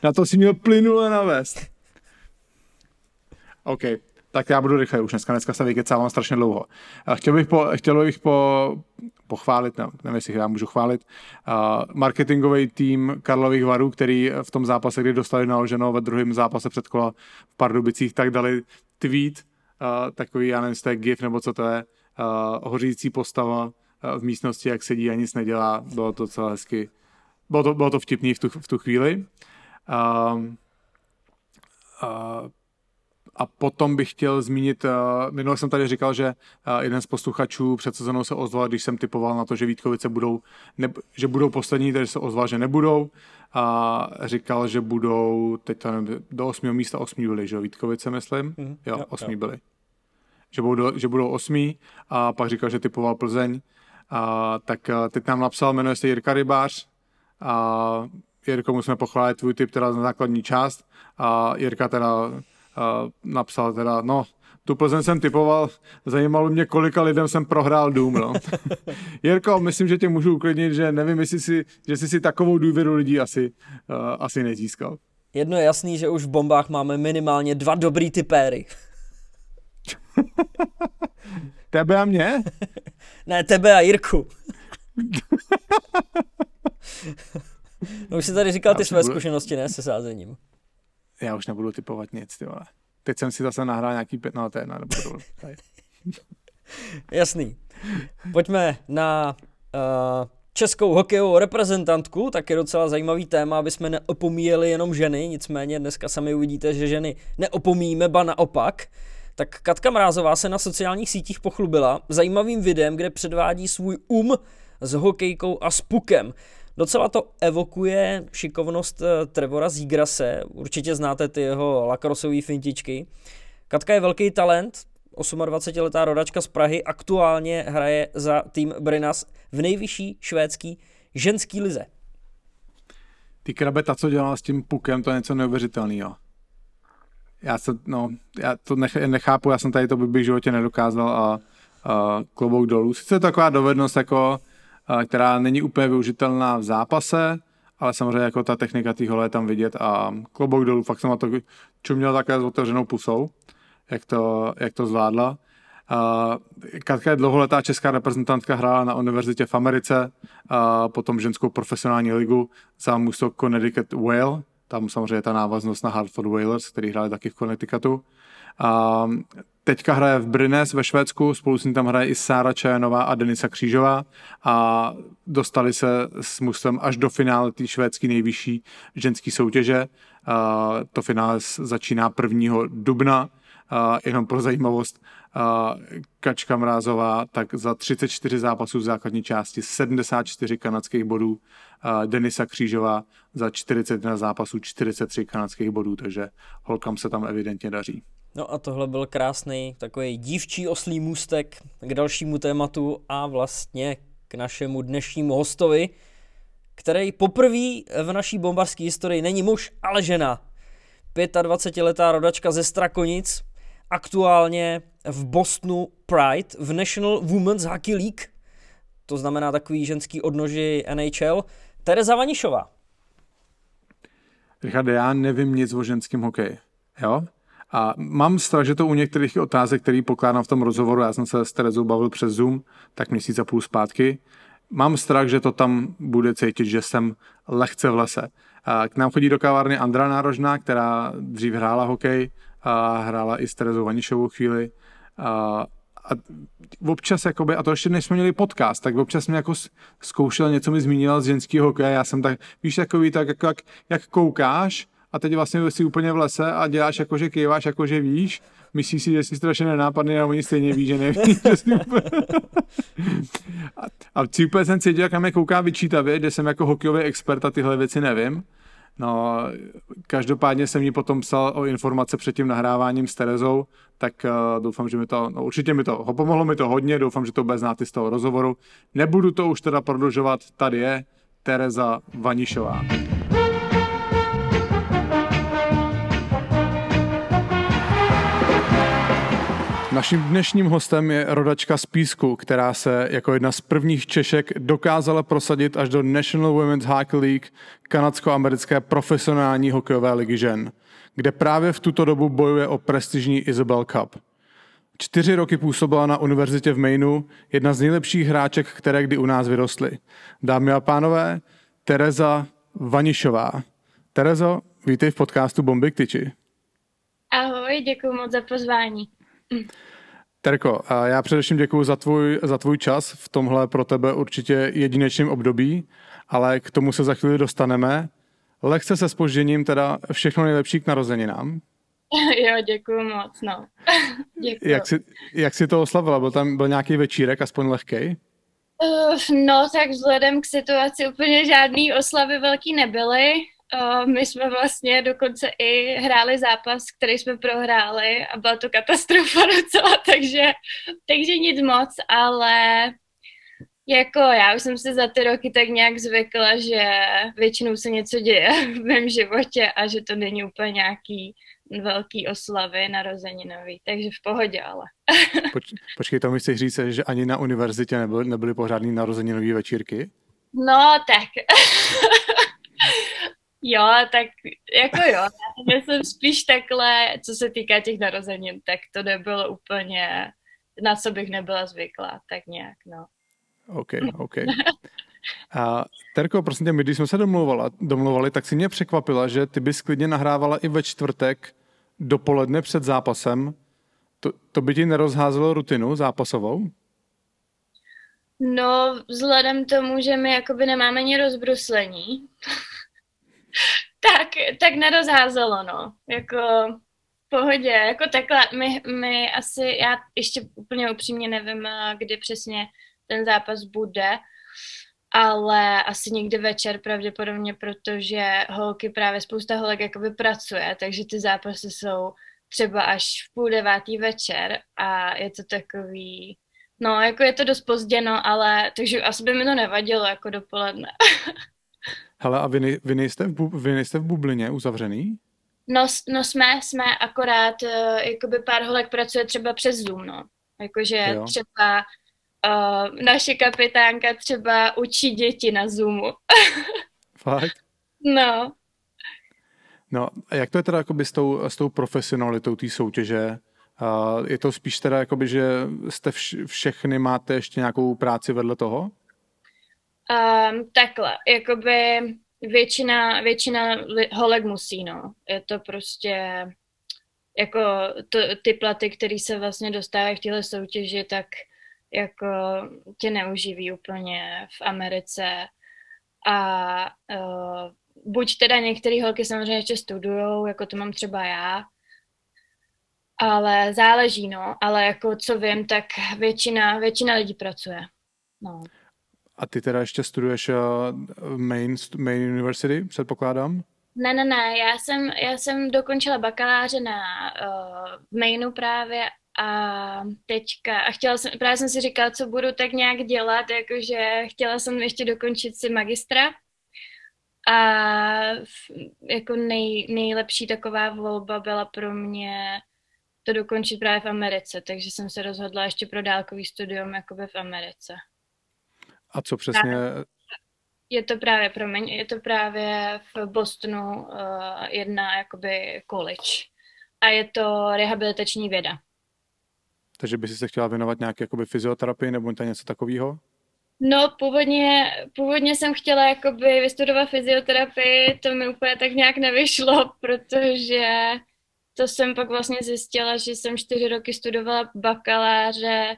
Na to si měl plynule navést. OK tak já budu rychle už dneska, dneska se vykecávám strašně dlouho. Chtěl bych, po, chtěl bych po, pochválit, ne, nevím, jestli já můžu chválit, uh, marketingový tým Karlových varů, který v tom zápase, kdy dostali naloženo ve druhém zápase před kola v Pardubicích, tak dali tweet, uh, takový, já nevím, jestli GIF nebo co to je, uh, hořící postava v místnosti, jak sedí a nic nedělá, bylo to celé hezky, bylo to, bylo to vtipný v tu, v tu chvíli. Uh, uh, a potom bych chtěl zmínit, uh, minule jsem tady říkal, že uh, jeden z posluchačů před sezónou se ozval, když jsem typoval na to, že Vítkovice budou, ne, že budou poslední, takže se ozval, že nebudou. A říkal, že budou, teď to nevím, do osmého místa osmí byli, že jo, Vítkovice myslím? Mm, jo, osmí jo. byli. Že budou, že budou osmí a pak říkal, že typoval Plzeň. A, tak uh, teď nám napsal, jmenuje se Jirka Rybář a Jirko, musíme pochválit tvůj typ teda na základní část a Jirka teda napsal teda, no, tu Plzeň jsem typoval, zajímalo mě, kolika lidem jsem prohrál dům, no. Jirko, myslím, že tě můžu uklidnit, že nevím, jestli si, že jsi si takovou důvěru lidí asi, uh, asi nezískal. Jedno je jasný, že už v bombách máme minimálně dva dobrý typéry. tebe a mě? ne, tebe a Jirku. no už jsi tady říkal ty své budu... zkušenosti, ne, se sázením já už nebudu typovat nic, ty vole. Teď jsem si zase nahrál nějaký pět, no to je, nebudu. Jasný. Pojďme na uh, českou hokejovou reprezentantku, tak je docela zajímavý téma, aby jsme neopomíjeli jenom ženy, nicméně dneska sami uvidíte, že ženy neopomíjíme, ba naopak. Tak Katka Mrázová se na sociálních sítích pochlubila zajímavým videem, kde předvádí svůj um s hokejkou a s pukem. Docela to evokuje šikovnost eh, Trevora Zígrase, určitě znáte ty jeho lakrosové fintičky. Katka je velký talent, 28-letá rodačka z Prahy, aktuálně hraje za tým Brinas v nejvyšší švédský ženský lize. Ty krabe, ta, co dělala s tím pukem, to je něco neuvěřitelného. Já, se, no, já to nech, nechápu, já jsem tady to bych v životě nedokázal a, a klobouk dolů. Sice je to taková dovednost jako která není úplně využitelná v zápase, ale samozřejmě jako ta technika té je tam vidět a klobouk dolů, fakt jsem na to čuměl také s otevřenou pusou, jak to, jak to zvládla. Uh, Katka je dlouholetá česká reprezentantka, hrála na univerzitě v Americe, uh, potom ženskou profesionální ligu za mužstvo Connecticut Whale, tam samozřejmě ta návaznost na Hartford Whalers, který hráli taky v Connecticutu. Uh, Teďka hraje v Brnes ve Švédsku, spolu s ní tam hraje i Sára Čajanová a Denisa Křížová a dostali se s mužstvem až do finále té švédské nejvyšší ženské soutěže. A to finále začíná 1. dubna. A jenom pro zajímavost, a Kačka Mrázová tak za 34 zápasů v základní části 74 kanadských bodů, a Denisa Křížová za 41 zápasů 43 kanadských bodů, takže holkám se tam evidentně daří. No a tohle byl krásný takový dívčí oslý můstek k dalšímu tématu a vlastně k našemu dnešnímu hostovi. který poprvé v naší bombarské historii není muž, ale žena. 25-letá rodačka ze Strakonic, aktuálně v Bostonu Pride v National Women's Hockey League, to znamená takový ženský odnoži NHL, Tereza Vanišová. Richard, já nevím nic o ženském hokeji. Jo? A mám strach, že to u některých otázek, který pokládám v tom rozhovoru, já jsem se s Terezou bavil přes Zoom, tak měsíc a půl zpátky, mám strach, že to tam bude cítit, že jsem lehce v lese. K nám chodí do kavárny Andra Nárožná, která dřív hrála hokej a hrála i s Terezou Vanišovou chvíli. A, a občas, jakoby, a to ještě než jsme měli podcast, tak občas mě jako zkoušel, něco mi zmínila z ženského hokeje, já jsem tak, víš, takový tak, jak, jak, jak koukáš a teď vlastně jsi úplně v lese a děláš jako, že kýváš, jako, že víš, myslíš si, že jsi strašně nenápadný a oni stejně ví, že neví. Že jsi úplně... a, a úplně jsem cítil, jak na mě kouká vyčítavě, kde jsem jako hokejový expert a tyhle věci nevím. No, každopádně jsem jí potom psal o informace před tím nahráváním s Terezou, tak uh, doufám, že mi to, no určitě mi to, pomohlo mi to hodně, doufám, že to bude znát z toho rozhovoru. Nebudu to už teda prodlužovat, tady je Tereza Vanišová. Naším dnešním hostem je rodačka z Písku, která se jako jedna z prvních Češek dokázala prosadit až do National Women's Hockey League, kanadsko-americké profesionální hokejové ligy žen, kde právě v tuto dobu bojuje o prestižní Isabel Cup. Čtyři roky působila na univerzitě v Mainu, jedna z nejlepších hráček, které kdy u nás vyrostly. Dámy a pánové, Tereza Vanišová. Terezo, vítej v podcastu Bomby k tyči. Ahoj, děkuji moc za pozvání. Terko, já především děkuji za tvůj, za tvůj čas v tomhle pro tebe určitě jedinečným období, ale k tomu se za chvíli dostaneme. Lehce se spožděním teda všechno nejlepší k narozeninám. Jo, děkuji moc, no. Jak, jsi, jak jsi to oslavila? Byl tam byl nějaký večírek, aspoň lehkej? Uh, no, tak vzhledem k situaci úplně žádný oslavy velký nebyly. Uh, my jsme vlastně dokonce i hráli zápas, který jsme prohráli a byla to katastrofa docela, takže, takže nic moc, ale jako já už jsem se za ty roky tak nějak zvykla, že většinou se něco děje v mém životě a že to není úplně nějaký velký oslavy narozeninový, takže v pohodě ale. Poč, počkej, to mi chci říct, že ani na univerzitě nebyly, nebyly pořádný narozeninové večírky? No, tak. Jo, tak jako jo, já jsem spíš takhle, co se týká těch narozenin, tak to nebylo úplně, na co bych nebyla zvyklá, tak nějak, no. OK, OK. A Terko, prosím tě, my když jsme se domluvali, domluvali, tak si mě překvapila, že ty bys klidně nahrávala i ve čtvrtek dopoledne před zápasem. To, to by ti nerozházelo rutinu zápasovou? No, vzhledem tomu, že my jakoby nemáme ani rozbruslení, tak, tak nerozházelo, no. Jako pohodě, jako takhle, my, my asi, já ještě úplně upřímně nevím, kdy přesně ten zápas bude, ale asi někdy večer pravděpodobně, protože holky, právě spousta holek jakoby pracuje, takže ty zápasy jsou třeba až v půl devátý večer a je to takový, no jako je to dost pozděno, ale takže asi by mi to nevadilo jako dopoledne. Hele, a vy, vy, nejste v, bu, vy nejste v bublině uzavřený? No, no jsme, jsme akorát, uh, jakoby pár holek pracuje třeba přes Zoom, no. Jakože jo. třeba uh, naše kapitánka třeba učí děti na Zoomu. Fakt? No. No, a jak to je teda jakoby s tou, s tou profesionalitou té soutěže? Uh, je to spíš teda jakoby, že jste vš- všechny máte ještě nějakou práci vedle toho? Um, takhle, jakoby většina, většina holek musí, no. Je to prostě jako to, ty platy, které se vlastně dostávají v téhle soutěži, tak jako tě neuživí úplně v Americe. A uh, buď teda některé holky samozřejmě ještě studujou, jako to mám třeba já, ale záleží, no. Ale jako co vím, tak většina, většina lidí pracuje. No. A ty teda ještě studuješ uh, Main, Main University, předpokládám? Ne, ne, ne, já jsem, já jsem dokončila bakaláře na uh, Mainu právě a teďka, a chtěla jsem, právě jsem si říkala, co budu tak nějak dělat, jakože chtěla jsem ještě dokončit si magistra A jako nej, nejlepší taková volba byla pro mě to dokončit právě v Americe, takže jsem se rozhodla ještě pro dálkový studium jakoby v Americe. A co přesně? Je to právě, promiň, je to právě v Bostonu uh, jedna jakoby college. A je to rehabilitační věda. Takže by si se chtěla věnovat nějaké jakoby fyzioterapii nebo něco takového? No, původně, původně jsem chtěla jakoby vystudovat fyzioterapii, to mi úplně tak nějak nevyšlo, protože to jsem pak vlastně zjistila, že jsem čtyři roky studovala bakaláře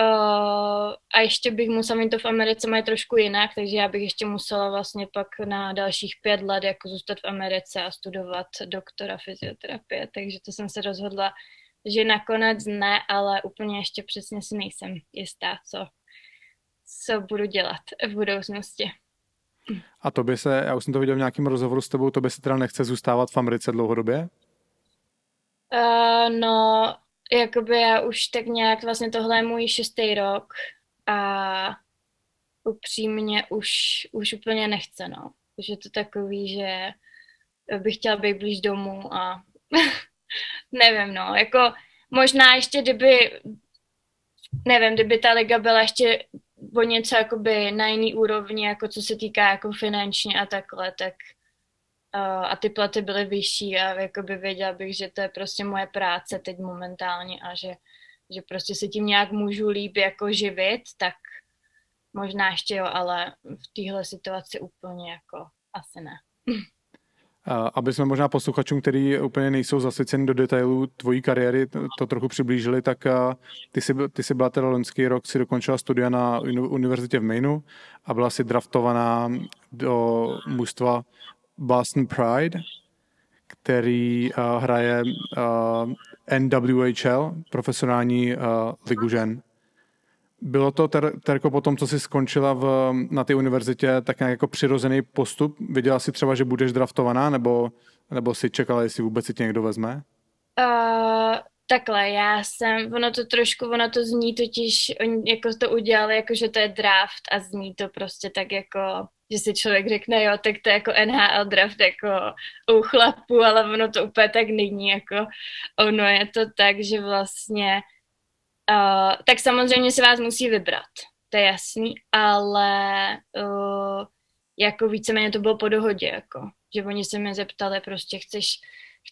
uh, a ještě bych musela mít to v Americe mají trošku jinak, takže já bych ještě musela vlastně pak na dalších pět let jako zůstat v Americe a studovat doktora fyzioterapie, takže to jsem se rozhodla, že nakonec ne, ale úplně ještě přesně si nejsem jistá, co, co budu dělat v budoucnosti. A to by se, já už jsem to viděl v nějakém rozhovoru s tebou, to by se teda nechce zůstávat v Americe dlouhodobě? Uh, no, jakoby já už tak nějak, vlastně tohle je můj šestý rok a upřímně už, už úplně nechce, no. Už je to takový, že bych chtěla být blíž domů a nevím, no, jako možná ještě kdyby, nevím, kdyby ta liga byla ještě o něco jakoby na jiný úrovni, jako co se týká jako finančně a takhle, tak a ty platy byly vyšší a jakoby věděla bych, že to je prostě moje práce teď momentálně a že, že prostě se tím nějak můžu líp jako živit, tak možná ještě jo, ale v téhle situaci úplně jako asi ne. Aby jsme možná posluchačům, který úplně nejsou zasvěceni do detailů tvojí kariéry, to, to trochu přiblížili, tak ty jsi, ty jsi byla teda loňský rok, si dokončila studia na univerzitě v Mainu a byla si draftovaná do mužstva Boston Pride, který uh, hraje uh, NWHL, profesionální uh, ligu žen. Bylo to, ter, Terko, po tom, co jsi skončila v, na té univerzitě, tak nějak jako přirozený postup? Viděla jsi třeba, že budeš draftovaná, nebo, nebo si čekala, jestli vůbec si tě někdo vezme? Uh, takhle, já jsem, ono to trošku, ono to zní totiž, oni jako to udělali, jako že to je draft a zní to prostě tak jako že si člověk řekne, jo, tak to je jako NHL draft jako u chlapů, ale ono to úplně tak není, jako ono je to tak, že vlastně uh, tak samozřejmě si vás musí vybrat, to je jasný, ale uh, jako víceméně to bylo po dohodě, jako, že oni se mě zeptali, prostě chceš,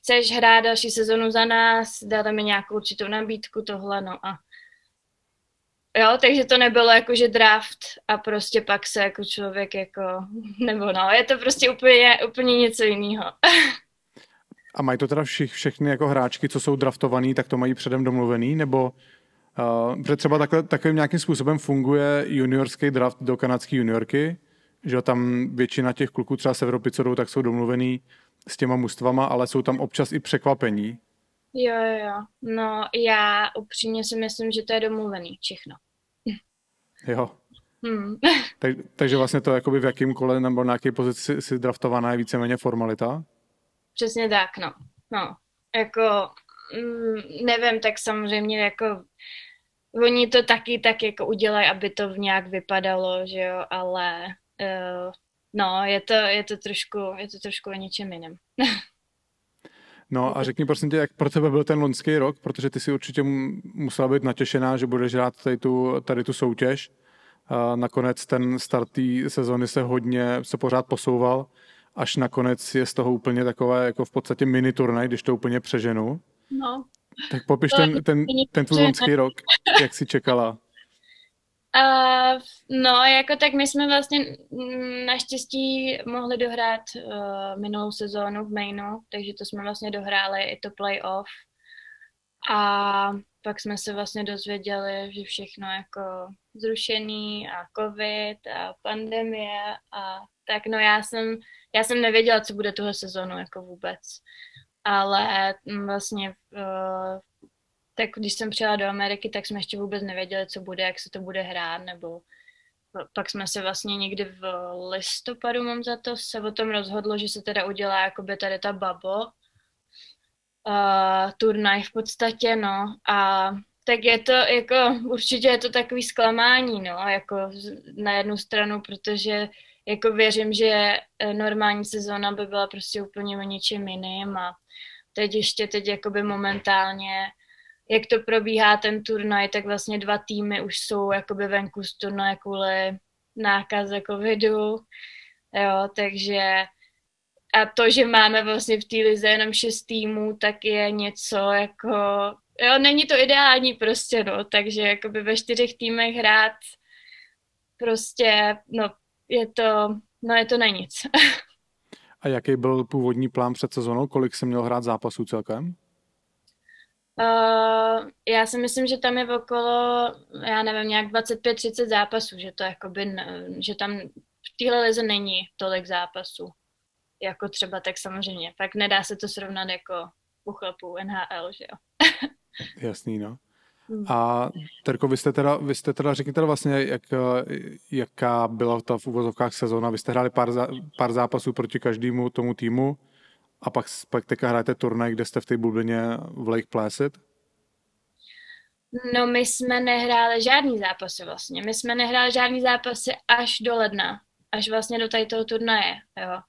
chceš hrát další sezonu za nás, dali mi nějakou určitou nabídku, tohle, no a Jo, takže to nebylo jako, že draft a prostě pak se jako člověk jako, nebo no, je to prostě úplně, úplně něco jiného. a mají to teda všich, všechny jako hráčky, co jsou draftovaný, tak to mají předem domluvený, nebo uh, třeba takhle, takovým nějakým způsobem funguje juniorský draft do kanadské juniorky, že tam většina těch kluků třeba z Evropy, co jdou, tak jsou domluvený s těma mužstvama, ale jsou tam občas i překvapení. Jo, jo, jo. No, já upřímně si myslím, že to je domluvený všechno. Jo. Hmm. tak, takže vlastně to jakoby v jakým kole nebo na jaké pozici si draftovaná je víceméně formalita? Přesně tak, no. No, jako, mm, nevím, tak samozřejmě jako oni to taky tak jako udělají, aby to v nějak vypadalo, že jo, ale uh, no, je to, je to trošku, je to trošku o něčem jiném. No a řekni prosím tě, jak pro tebe byl ten loňský rok, protože ty si určitě musela být natěšená, že budeš hrát tady tu, tady tu soutěž. A nakonec ten start té sezony se hodně, se pořád posouval, až nakonec je z toho úplně takové jako v podstatě mini turnaj, když to úplně přeženu. No. Tak popiš ten, ten, ten tvůj loňský rok, jak jsi čekala. Uh, no, jako tak my jsme vlastně naštěstí mohli dohrát uh, minulou sezónu v Mainu, takže to jsme vlastně dohráli i to playoff. A pak jsme se vlastně dozvěděli, že všechno jako zrušený a covid a pandemie a tak no já jsem, já jsem nevěděla, co bude tuhle sezónu jako vůbec. Ale vlastně uh, tak když jsem přijela do Ameriky, tak jsme ještě vůbec nevěděli, co bude, jak se to bude hrát, nebo pak jsme se vlastně někdy v listopadu, mám za to, se o tom rozhodlo, že se teda udělá jakoby tady ta bubble, uh, turnaj v podstatě, no, a tak je to jako, určitě je to takový zklamání, no, jako na jednu stranu, protože jako věřím, že eh, normální sezóna by byla prostě úplně o něčem jiným a teď ještě teď jakoby momentálně, jak to probíhá ten turnaj, tak vlastně dva týmy už jsou jakoby venku z turnaje kvůli nákaze covidu, jo, takže a to, že máme vlastně v té lize jenom šest týmů, tak je něco jako, jo, není to ideální prostě, no, takže jakoby ve čtyřech týmech hrát prostě, no, je to, no je to na nic. A jaký byl původní plán před sezónou? Kolik jsem měl hrát zápasů celkem? Uh, já si myslím, že tam je okolo, já nevím, nějak 25-30 zápasů, že to jakoby, že tam v téhle lize není tolik zápasů. Jako třeba tak samozřejmě. Fakt nedá se to srovnat jako u chlapů NHL, že jo. Jasný, no. A Terko, vy jste teda, vy jste teda řekněte vlastně, jak, jaká byla ta v úvozovkách sezóna. Vy jste hráli pár, zá, pár zápasů proti každému tomu týmu a pak, pak teďka hrajete turnaj, kde jste v té bublině v Lake Placid? No my jsme nehráli žádný zápasy vlastně. My jsme nehráli žádný zápasy až do ledna. Až vlastně do tady toho turnaje, jo.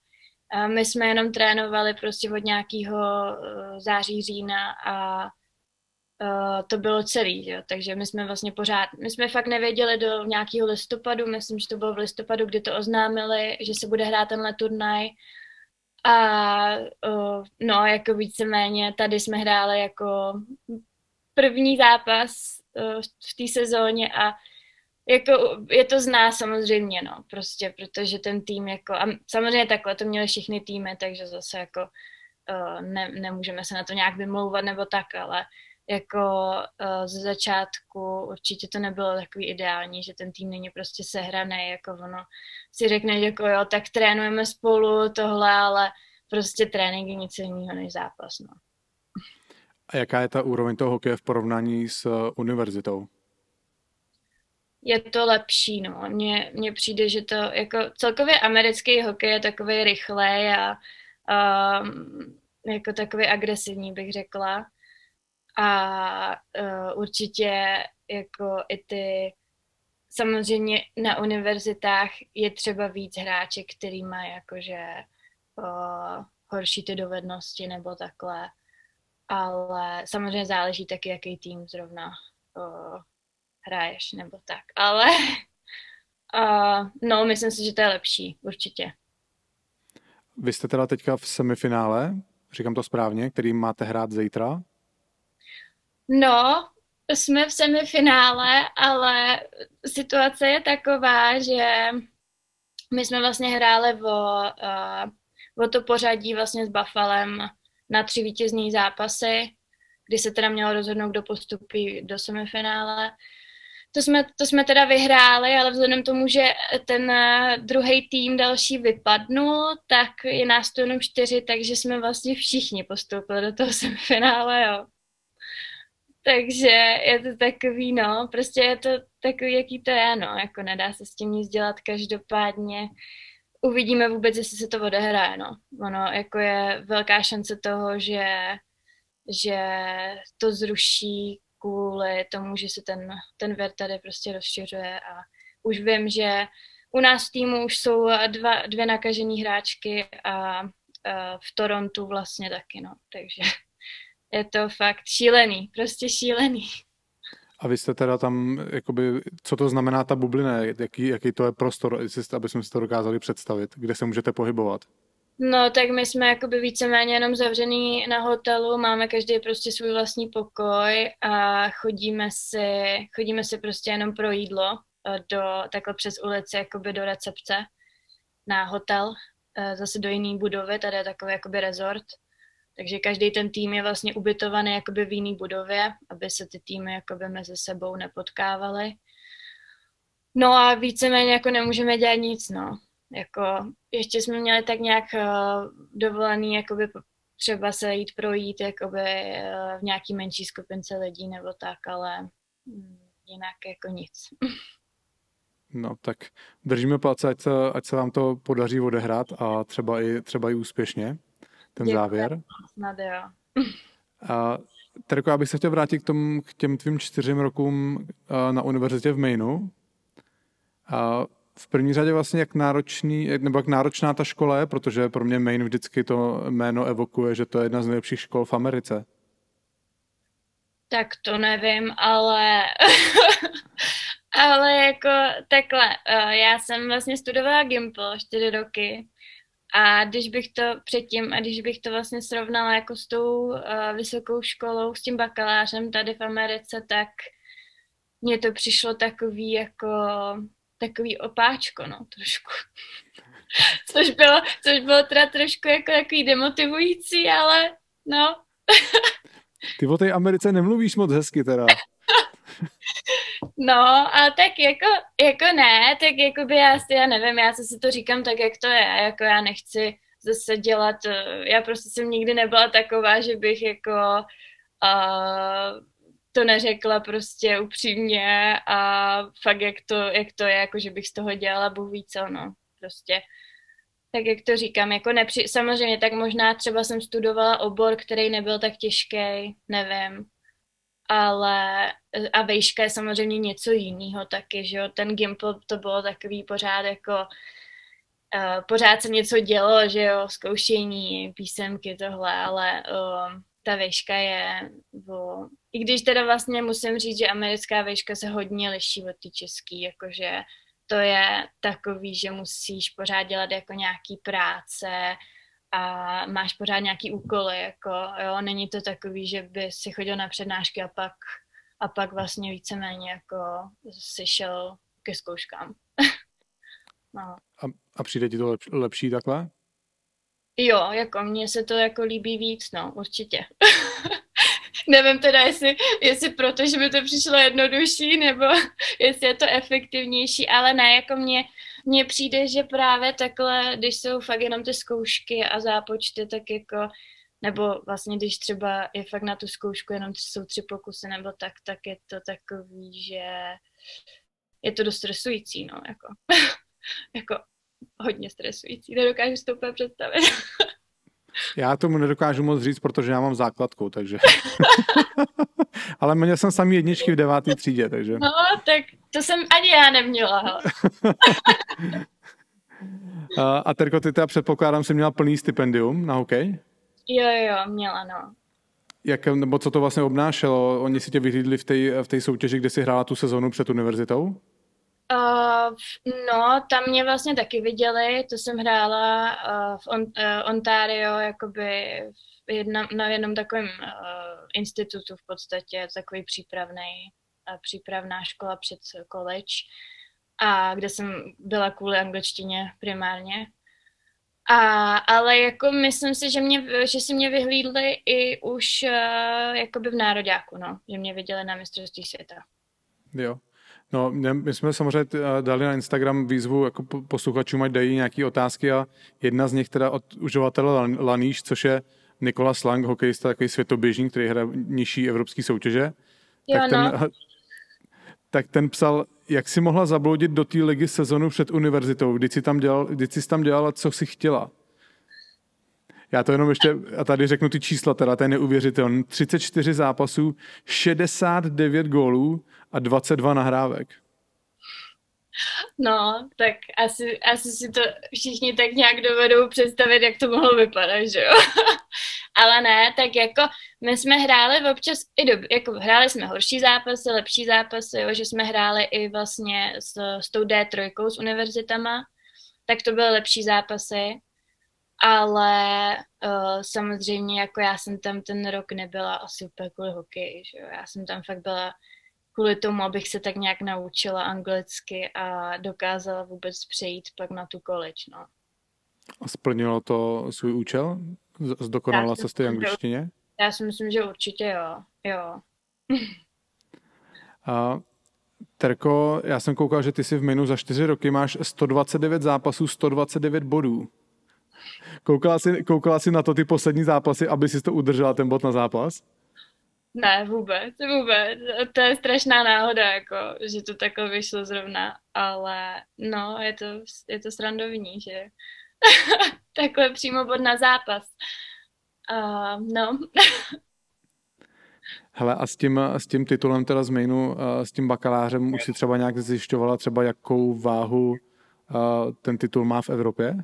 A my jsme jenom trénovali prostě od nějakého eh, září, října a uh, to bylo celý, jo. takže my jsme vlastně pořád, my jsme fakt nevěděli do nějakého listopadu, myslím, že to bylo v listopadu, kdy to oznámili, že se bude hrát tenhle turnaj a uh, no, jako víceméně tady jsme hráli jako první zápas uh, v té sezóně a jako je to zná samozřejmě, no, prostě, protože ten tým jako, a samozřejmě takhle to měli všichni týmy, takže zase jako uh, ne, nemůžeme se na to nějak vymlouvat nebo tak, ale jako uh, ze začátku určitě to nebylo takový ideální, že ten tým není prostě sehraný, jako ono si řekne, jako jo, tak trénujeme spolu tohle, ale prostě trénink je nic jiného než zápas, no. A jaká je ta úroveň toho hokeje v porovnání s uh, univerzitou? Je to lepší, no. Mně, mně přijde, že to jako celkově americký hokej je takový rychlej a um, jako takový agresivní, bych řekla a uh, určitě jako i ty samozřejmě na univerzitách je třeba víc hráček, který má jakože uh, horší ty dovednosti nebo takhle, ale samozřejmě záleží taky, jaký tým zrovna uh, hraješ nebo tak, ale uh, no, myslím si, že to je lepší, určitě. Vy jste teda teďka v semifinále, říkám to správně, který máte hrát zítra? No, jsme v semifinále, ale situace je taková, že my jsme vlastně hráli o, uh, o to pořadí vlastně s Buffalem na tři vítězní zápasy, kdy se teda mělo rozhodnout, kdo postupí do semifinále. To jsme, to jsme teda vyhráli, ale vzhledem tomu, že ten druhý tým další vypadnul, tak je nás tu jenom čtyři, takže jsme vlastně všichni postoupili do toho semifinále, jo. Takže je to takový, no, prostě je to takový, jaký to je, no, jako nedá se s tím nic dělat, každopádně uvidíme vůbec, jestli se to odehraje, no. Ono, jako je velká šance toho, že, že to zruší kvůli tomu, že se ten, ten ver tady prostě rozšiřuje a už vím, že u nás v týmu už jsou dva, dvě nakažené hráčky a, a v Torontu vlastně taky, no, takže je to fakt šílený, prostě šílený. A vy jste teda tam, jakoby, co to znamená ta bublina, jaký, jaký to je prostor, aby jsme si to dokázali představit, kde se můžete pohybovat? No, tak my jsme jakoby víceméně jenom zavřený na hotelu, máme každý prostě svůj vlastní pokoj a chodíme si, chodíme si prostě jenom pro jídlo eh, do, takhle přes ulici, jakoby do recepce na hotel, eh, zase do jiné budovy, tady je takový jakoby resort takže každý ten tým je vlastně ubytovaný jakoby v jiný budově, aby se ty týmy jakoby mezi sebou nepotkávaly. No a víceméně jako nemůžeme dělat nic, no. Jako, ještě jsme měli tak nějak uh, dovolený jakoby třeba se jít projít jakoby uh, v nějaký menší skupince lidí nebo tak, ale um, jinak jako nic. No tak držíme palce, ať se, ať se vám to podaří odehrát a třeba i, třeba i úspěšně ten Děkuji. závěr. Snad jo. A, Terko, já bych se chtěl vrátit k, tom, k těm tvým čtyřem rokům na univerzitě v Mainu. A v první řadě vlastně jak náročný, nebo jak náročná ta škola je, protože pro mě Maine vždycky to jméno evokuje, že to je jedna z nejlepších škol v Americe. Tak to nevím, ale ale jako takhle, uh, já jsem vlastně studovala Gimple čtyři roky a když bych to předtím, a když bych to vlastně srovnala jako s tou uh, vysokou školou, s tím bakalářem tady v Americe, tak mně to přišlo takový jako takový opáčko, no, trošku. což bylo, což bylo teda trošku jako takový demotivující, ale no. Ty o té Americe nemluvíš moc hezky teda. No, a tak jako, jako ne, tak jako by já já nevím, já si to říkám tak, jak to je, jako já nechci zase dělat, já prostě jsem nikdy nebyla taková, že bych jako uh, to neřekla prostě upřímně a fakt jak to, jak to je, jako že bych z toho dělala bůh ví co, no, prostě. Tak jak to říkám, jako nepři... samozřejmě tak možná třeba jsem studovala obor, který nebyl tak těžký, nevím, ale a vejška je samozřejmě něco jiného taky, že jo, ten Gimple to bylo takový pořád jako uh, pořád se něco dělo, že jo, zkoušení, písemky, tohle, ale uh, ta vejška je, bo, i když teda vlastně musím říct, že americká vejška se hodně liší od té český, jakože to je takový, že musíš pořád dělat jako nějaký práce, a máš pořád nějaký úkoly, jako jo, není to takový, že by si chodil na přednášky a pak, a pak vlastně víceméně jako si šel ke zkouškám. no. a, a přijde ti to lep, lepší takhle? Jo, jako mně se to jako líbí víc, no, určitě. Nevím teda, jestli, jestli proto, že by to přišlo jednodušší, nebo jestli je to efektivnější, ale ne, jako mě, mně přijde, že právě takhle, když jsou fakt jenom ty zkoušky a zápočty, tak jako, nebo vlastně když třeba je fakt na tu zkoušku jenom jsou tři pokusy nebo tak, tak je to takový, že je to dost stresující, no, jako, jako hodně stresující, nedokážu si to úplně představit. Já tomu nedokážu moc říct, protože já mám základku, takže... Ale měl jsem sami jedničky v deváté třídě, takže... No, tak to jsem ani já neměla. a, a Terko, ty teda předpokládám, že měla plný stipendium na hokej? Jo, jo, měla, no. Jak, nebo co to vlastně obnášelo? Oni si tě vyhlídli v té v tej soutěži, kde jsi hrála tu sezonu před univerzitou? Uh, no, tam mě vlastně taky viděli, to jsem hrála uh, v on, uh, Ontario, jakoby v jedna, na jednom takovém uh, institutu v podstatě, takový přípravný, uh, přípravná škola před college, a kde jsem byla kvůli angličtině primárně. A, ale jako myslím si, že, mě, že si mě vyhlídli i už uh, jakoby v nároďáku, no, že mě viděli na mistrovství světa. Jo. No, my jsme samozřejmě eh, dali na Instagram výzvu jako posluchačům, ať dají nějaké otázky a jedna z nich teda od uživatele Laníš, což je Nikola Slang, hokejista, takový světoběžník, který hraje nižší evropské soutěže. Jo, tak, ten, no. tak ten psal, jak si mohla zabloudit do té ligy sezonu před univerzitou, kdy jsi tam, dělal, kdy jsi tam dělala, co si chtěla. Já to jenom ještě, a tady řeknu ty čísla, teda to je neuvěřitelné. 34 zápasů, 69 gólů a 22 nahrávek. No, tak asi, asi si to všichni tak nějak dovedou představit, jak to mohlo vypadat, že jo? Ale ne, tak jako my jsme hráli občas i dob, jako hráli jsme horší zápasy, lepší zápasy, jo, že jsme hráli i vlastně s, s tou D3 s univerzitama, tak to byly lepší zápasy, ale uh, samozřejmě jako já jsem tam ten rok nebyla asi úplně kvůli hokeji, že jo? já jsem tam fakt byla kvůli tomu, abych se tak nějak naučila anglicky a dokázala vůbec přejít pak na tu college, no. A splnilo to svůj účel? Zdokonala se z té angličtině? Já si myslím, že určitě jo, jo. a Terko, já jsem koukal, že ty si v minu za čtyři roky máš 129 zápasů, 129 bodů. Koukala jsi, koukala jsi na to ty poslední zápasy, aby si to udržela ten bod na zápas? Ne, vůbec, vůbec. To je strašná náhoda, jako, že to takhle vyšlo zrovna, ale no, je to, je to srandovní, že takhle přímo bod na zápas. Uh, no. Hele, a s tím, s tím titulem teda z mainu, s tím bakalářem už si třeba nějak zjišťovala třeba jakou váhu ten titul má v Evropě?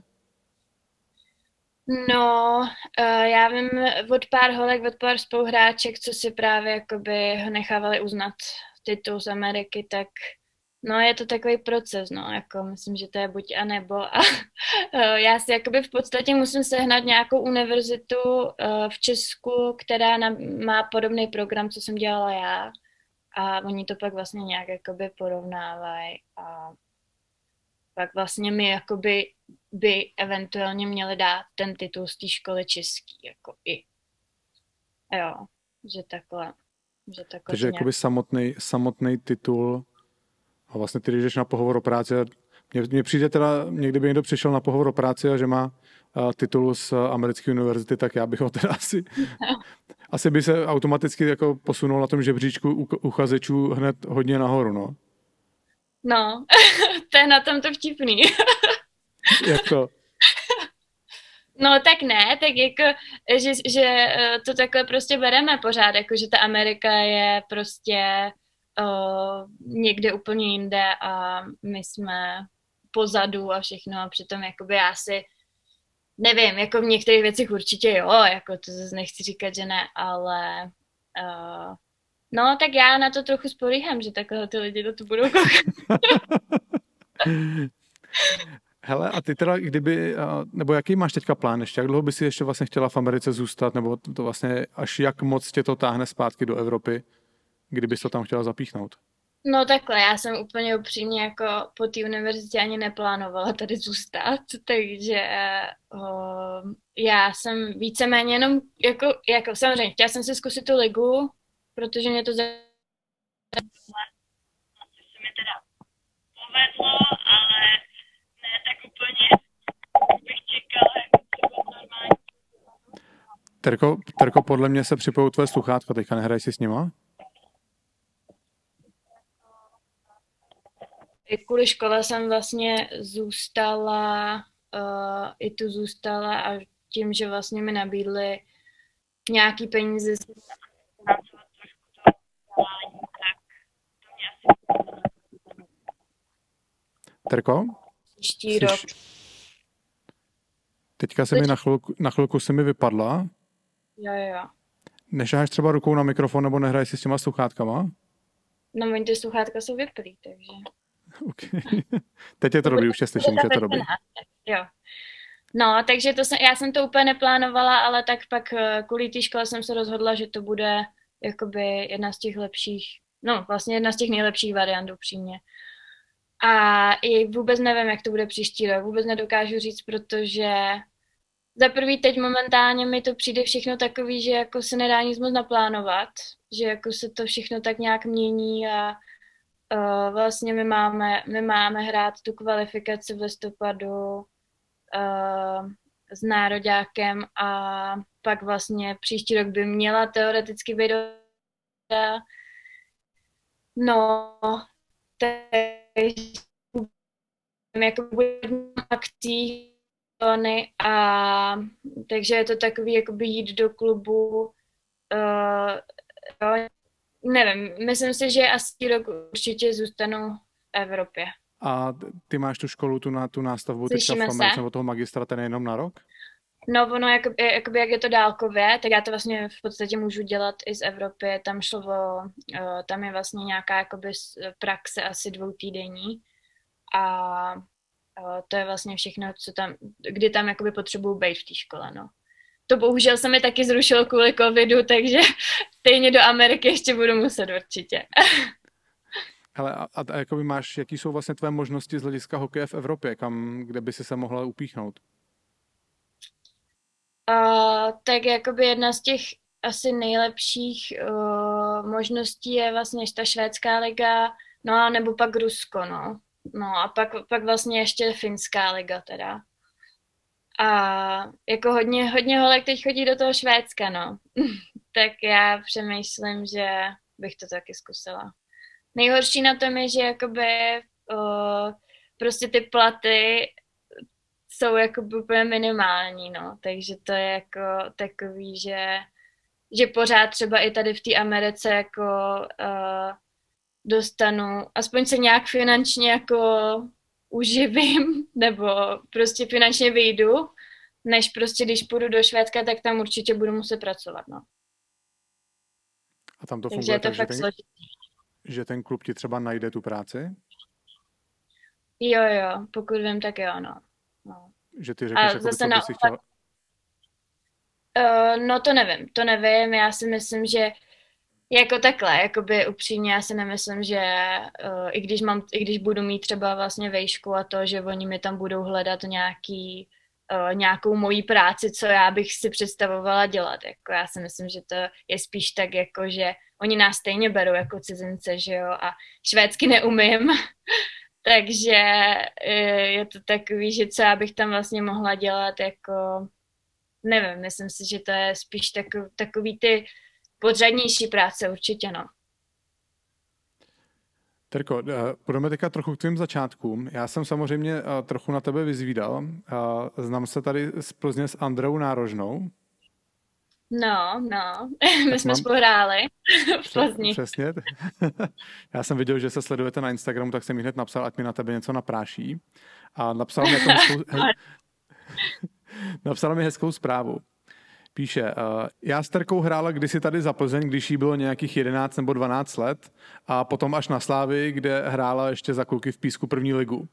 No, uh, já vím od pár holek, od pár spoluhráček, co si právě jakoby ho nechávali uznat titul z Ameriky, tak No, je to takový proces, no, jako myslím, že to je buď a nebo. A eh, já si jakoby v podstatě musím sehnat nějakou univerzitu uh, v Česku, která na, má podobný program, co jsem dělala já. A oni to pak vlastně nějak jakoby porovnávají a pak vlastně mi jakoby by eventuálně měli dát ten titul z té školy český, jako i. Jo, že takhle. Že takhle Takže nějak... jakoby samotný, samotný titul a vlastně ty, když jdeš na pohovor o práci, mně, mně přijde teda, někdy by někdo přišel na pohovor o práci a že má uh, titul z americké univerzity, tak já bych ho teda asi, asi by se automaticky jako posunul na tom žebříčku u, uchazečů hned hodně nahoru, no. No, to je na tom to vtipný. Jak to? No tak ne, tak jako, že, že eh, to takhle prostě bereme pořád, jako že ta Amerika je prostě uh, někde úplně jinde a my jsme pozadu a všechno a přitom jakoby já si nevím, jako v některých věcech určitě jo, jako to zase nechci říkat, že ne, ale uh, no tak já na to trochu spolíhám, že takhle ty lidi to tu budou koukat. Hele, a ty teda, kdyby, nebo jaký máš teďka plán ještě, jak dlouho by si ještě vlastně chtěla v Americe zůstat, nebo to vlastně až jak moc tě to táhne zpátky do Evropy, kdybys to tam chtěla zapíchnout? No takhle, já jsem úplně upřímně jako po té univerzitě ani neplánovala tady zůstat, takže o, já jsem víceméně jenom, jako, jako samozřejmě, chtěla jsem si zkusit tu ligu, protože mě to zajímalo, se mi teda povedlo, bych čekala, jako. Terko, Terko, podle mě se připojou tvoje sluchátka, teďka nehraj si s nima? I kvůli škole jsem vlastně zůstala, uh, i tu zůstala a tím, že vlastně mi nabídli nějaký peníze Terko? Příští rok. Teďka se mi na chvilku, na chvilku se mi vypadla. Jo, jo. Nešáháš třeba rukou na mikrofon nebo nehraj si s těma sluchátkama? No, oni ty sluchátka jsou vyplý, takže... Okay. Teď je to dobrý, už tě slyším, už je to dobrý. Jo. No, takže to jsem, já jsem to úplně neplánovala, ale tak pak eh, kvůli té škole jsem se rozhodla, že to bude jakoby jedna z těch lepších, no vlastně jedna z těch nejlepších variant upřímně. A i vůbec nevím, jak to bude příští rok, vůbec nedokážu říct, protože za prvý teď momentálně mi to přijde všechno takový, že jako se nedá nic moc naplánovat, že jako se to všechno tak nějak mění a uh, vlastně my máme, my máme hrát tu kvalifikaci v listopadu uh, s nároďákem a pak vlastně příští rok by měla teoreticky být No, takže jako akcí a takže je to takový jakoby jít do klubu uh, jo, nevím, myslím si, že asi rok určitě zůstanu v Evropě. A ty máš tu školu, tu, na, tu nástavbu Slyšíme teďka v Americe, nebo toho magistra, ten je jenom na rok? No, ono, jakoby, jakoby, jak je to dálkově, tak já to vlastně v podstatě můžu dělat i z Evropy. Tam šlo o, tam je vlastně nějaká jakoby praxe asi dvou týdení a to je vlastně všechno, co tam, kdy tam jakoby potřebuju být v té škole, no to bohužel se mi taky zrušilo kvůli covidu, takže stejně do Ameriky ještě budu muset určitě. Ale a, a, a jakoby máš, jaký jsou vlastně tvé možnosti z hlediska hokeje v Evropě, kam, kde by si se mohla upíchnout? Uh, tak jakoby jedna z těch asi nejlepších uh, možností je vlastně ta švédská liga, no a nebo pak Rusko, no. No a pak, pak vlastně ještě finská liga teda. A jako hodně, hodně holek teď chodí do toho Švédska, no. tak já přemýšlím, že bych to taky zkusila. Nejhorší na tom je, že jakoby o, prostě ty platy jsou jakoby úplně minimální, no. Takže to je jako takový, že, že pořád třeba i tady v té Americe jako uh, dostanu, aspoň se nějak finančně jako uživím nebo prostě finančně vyjdu, než prostě když půjdu do Švédska, tak tam určitě budu muset pracovat, no. A tam to Takže funguje je to tak, že ten, že ten klub ti třeba najde tu práci? Jo, jo, pokud vím, tak jo, no. No. Že ty řekneš, jako zase si naopak- chtěla... Uh, no to nevím, to nevím, já si myslím, že jako takhle, jakoby upřímně, já si nemyslím, že uh, i, když mám, i když budu mít třeba vlastně vejšku a to, že oni mi tam budou hledat nějaký, uh, nějakou mojí práci, co já bych si představovala dělat. Jako já si myslím, že to je spíš tak, jako že oni nás stejně berou jako cizince, že jo, a švédsky neumím, takže eh, je to takový, že co já bych tam vlastně mohla dělat, jako nevím, myslím si, že to je spíš takový, takový ty podřadnější práce určitě, no. Terko, eh, půjdeme teďka trochu k tvým začátkům. Já jsem samozřejmě eh, trochu na tebe vyzvídal. Znám se tady z Plzně s Andreou Nárožnou. No, no, my jsme mám- spolu hráli v Plzni. Přesně. Já jsem viděl, že se sledujete na Instagramu, tak jsem jí hned napsal, ať mi na tebe něco napráší. A napsal mi, jako hezkou, he, napsal mi hezkou zprávu. Píše, uh, já s Terkou hrála kdysi tady za Plzeň, když jí bylo nějakých 11 nebo 12 let a potom až na Slávy, kde hrála ještě za kluky v Písku první ligu.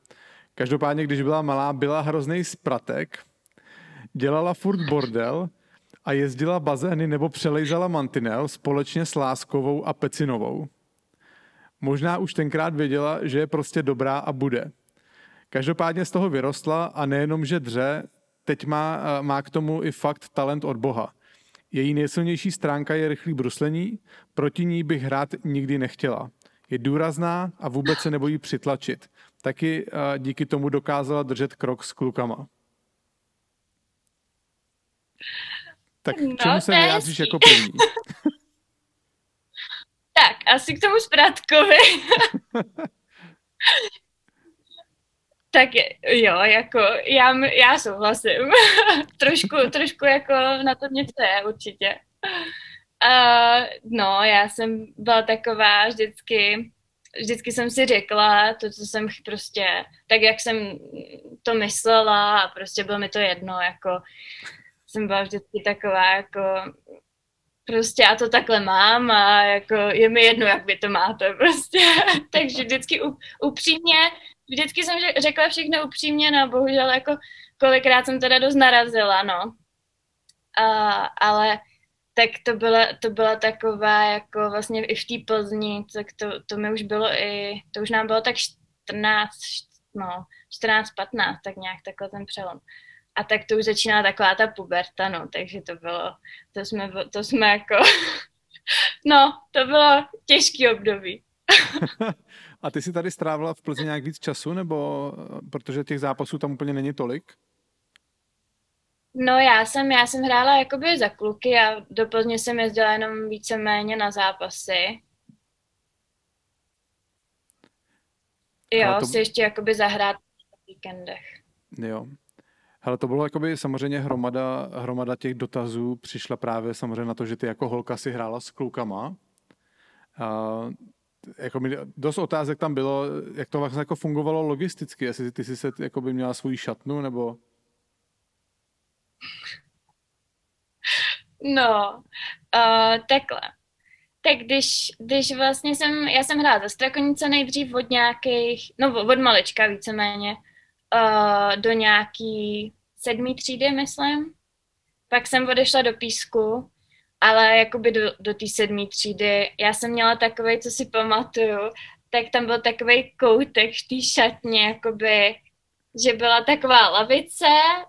Každopádně, když byla malá, byla hrozný spratek, dělala furt bordel a jezdila bazény nebo přelejzala mantinel společně s Láskovou a Pecinovou. Možná už tenkrát věděla, že je prostě dobrá a bude. Každopádně z toho vyrostla a nejenom, že dře, teď má, eh, má k tomu i fakt talent od Boha. Její nejsilnější stránka je rychlý bruslení, proti ní bych hrát nikdy nechtěla. Je důrazná a vůbec se nebojí přitlačit. Taky eh, díky tomu dokázala držet krok s klukama. Tak No, k čemu se to je vyjádříš jako první? Tak, asi k tomu Spratkovi. tak jo, jako já, já souhlasím. trošku, trošku jako na to něco je určitě. Uh, no, já jsem byla taková vždycky, vždycky jsem si řekla to, co jsem prostě, tak jak jsem to myslela a prostě bylo mi to jedno, jako jsem byla vždycky taková jako prostě já to takhle mám a jako je mi jedno, jak vy to máte prostě. Takže vždycky up, upřímně, vždycky jsem řekla všechno upřímně, no bohužel jako kolikrát jsem teda dost narazila, no. A, ale tak to byla, to byla taková jako vlastně i v té Plzni, tak to, to mi už bylo i, to už nám bylo tak 14, no, 14, 15, tak nějak takhle ten přelom. A tak to už začínala taková ta puberta, no, takže to bylo, to jsme, to jsme jako, no, to bylo těžký období. A ty jsi tady strávila v Plzni nějak víc času, nebo protože těch zápasů tam úplně není tolik? No já jsem, já jsem hrála jakoby za kluky a do Plzně jsem jezdila jenom víceméně na zápasy. Jo, Ale to... si ještě jakoby zahrát v víkendech. Jo. Hele, to bylo jakoby samozřejmě hromada, hromada těch dotazů přišla právě samozřejmě na to, že ty jako holka si hrála s klukama. A, jako mi, dost otázek tam bylo, jak to vlastně jako fungovalo logisticky, jestli ty jsi se jakoby měla svůj šatnu, nebo No, uh, takhle. Tak když, když vlastně jsem, já jsem hrála za Strakonice nejdřív od nějakých, no od malička víceméně, uh, do nějaký sedmý třídy, myslím. Pak jsem odešla do písku, ale jakoby do, do té sedmé třídy, já jsem měla takovej, co si pamatuju, tak tam byl takový koutek v té šatně, jakoby, že byla taková lavice,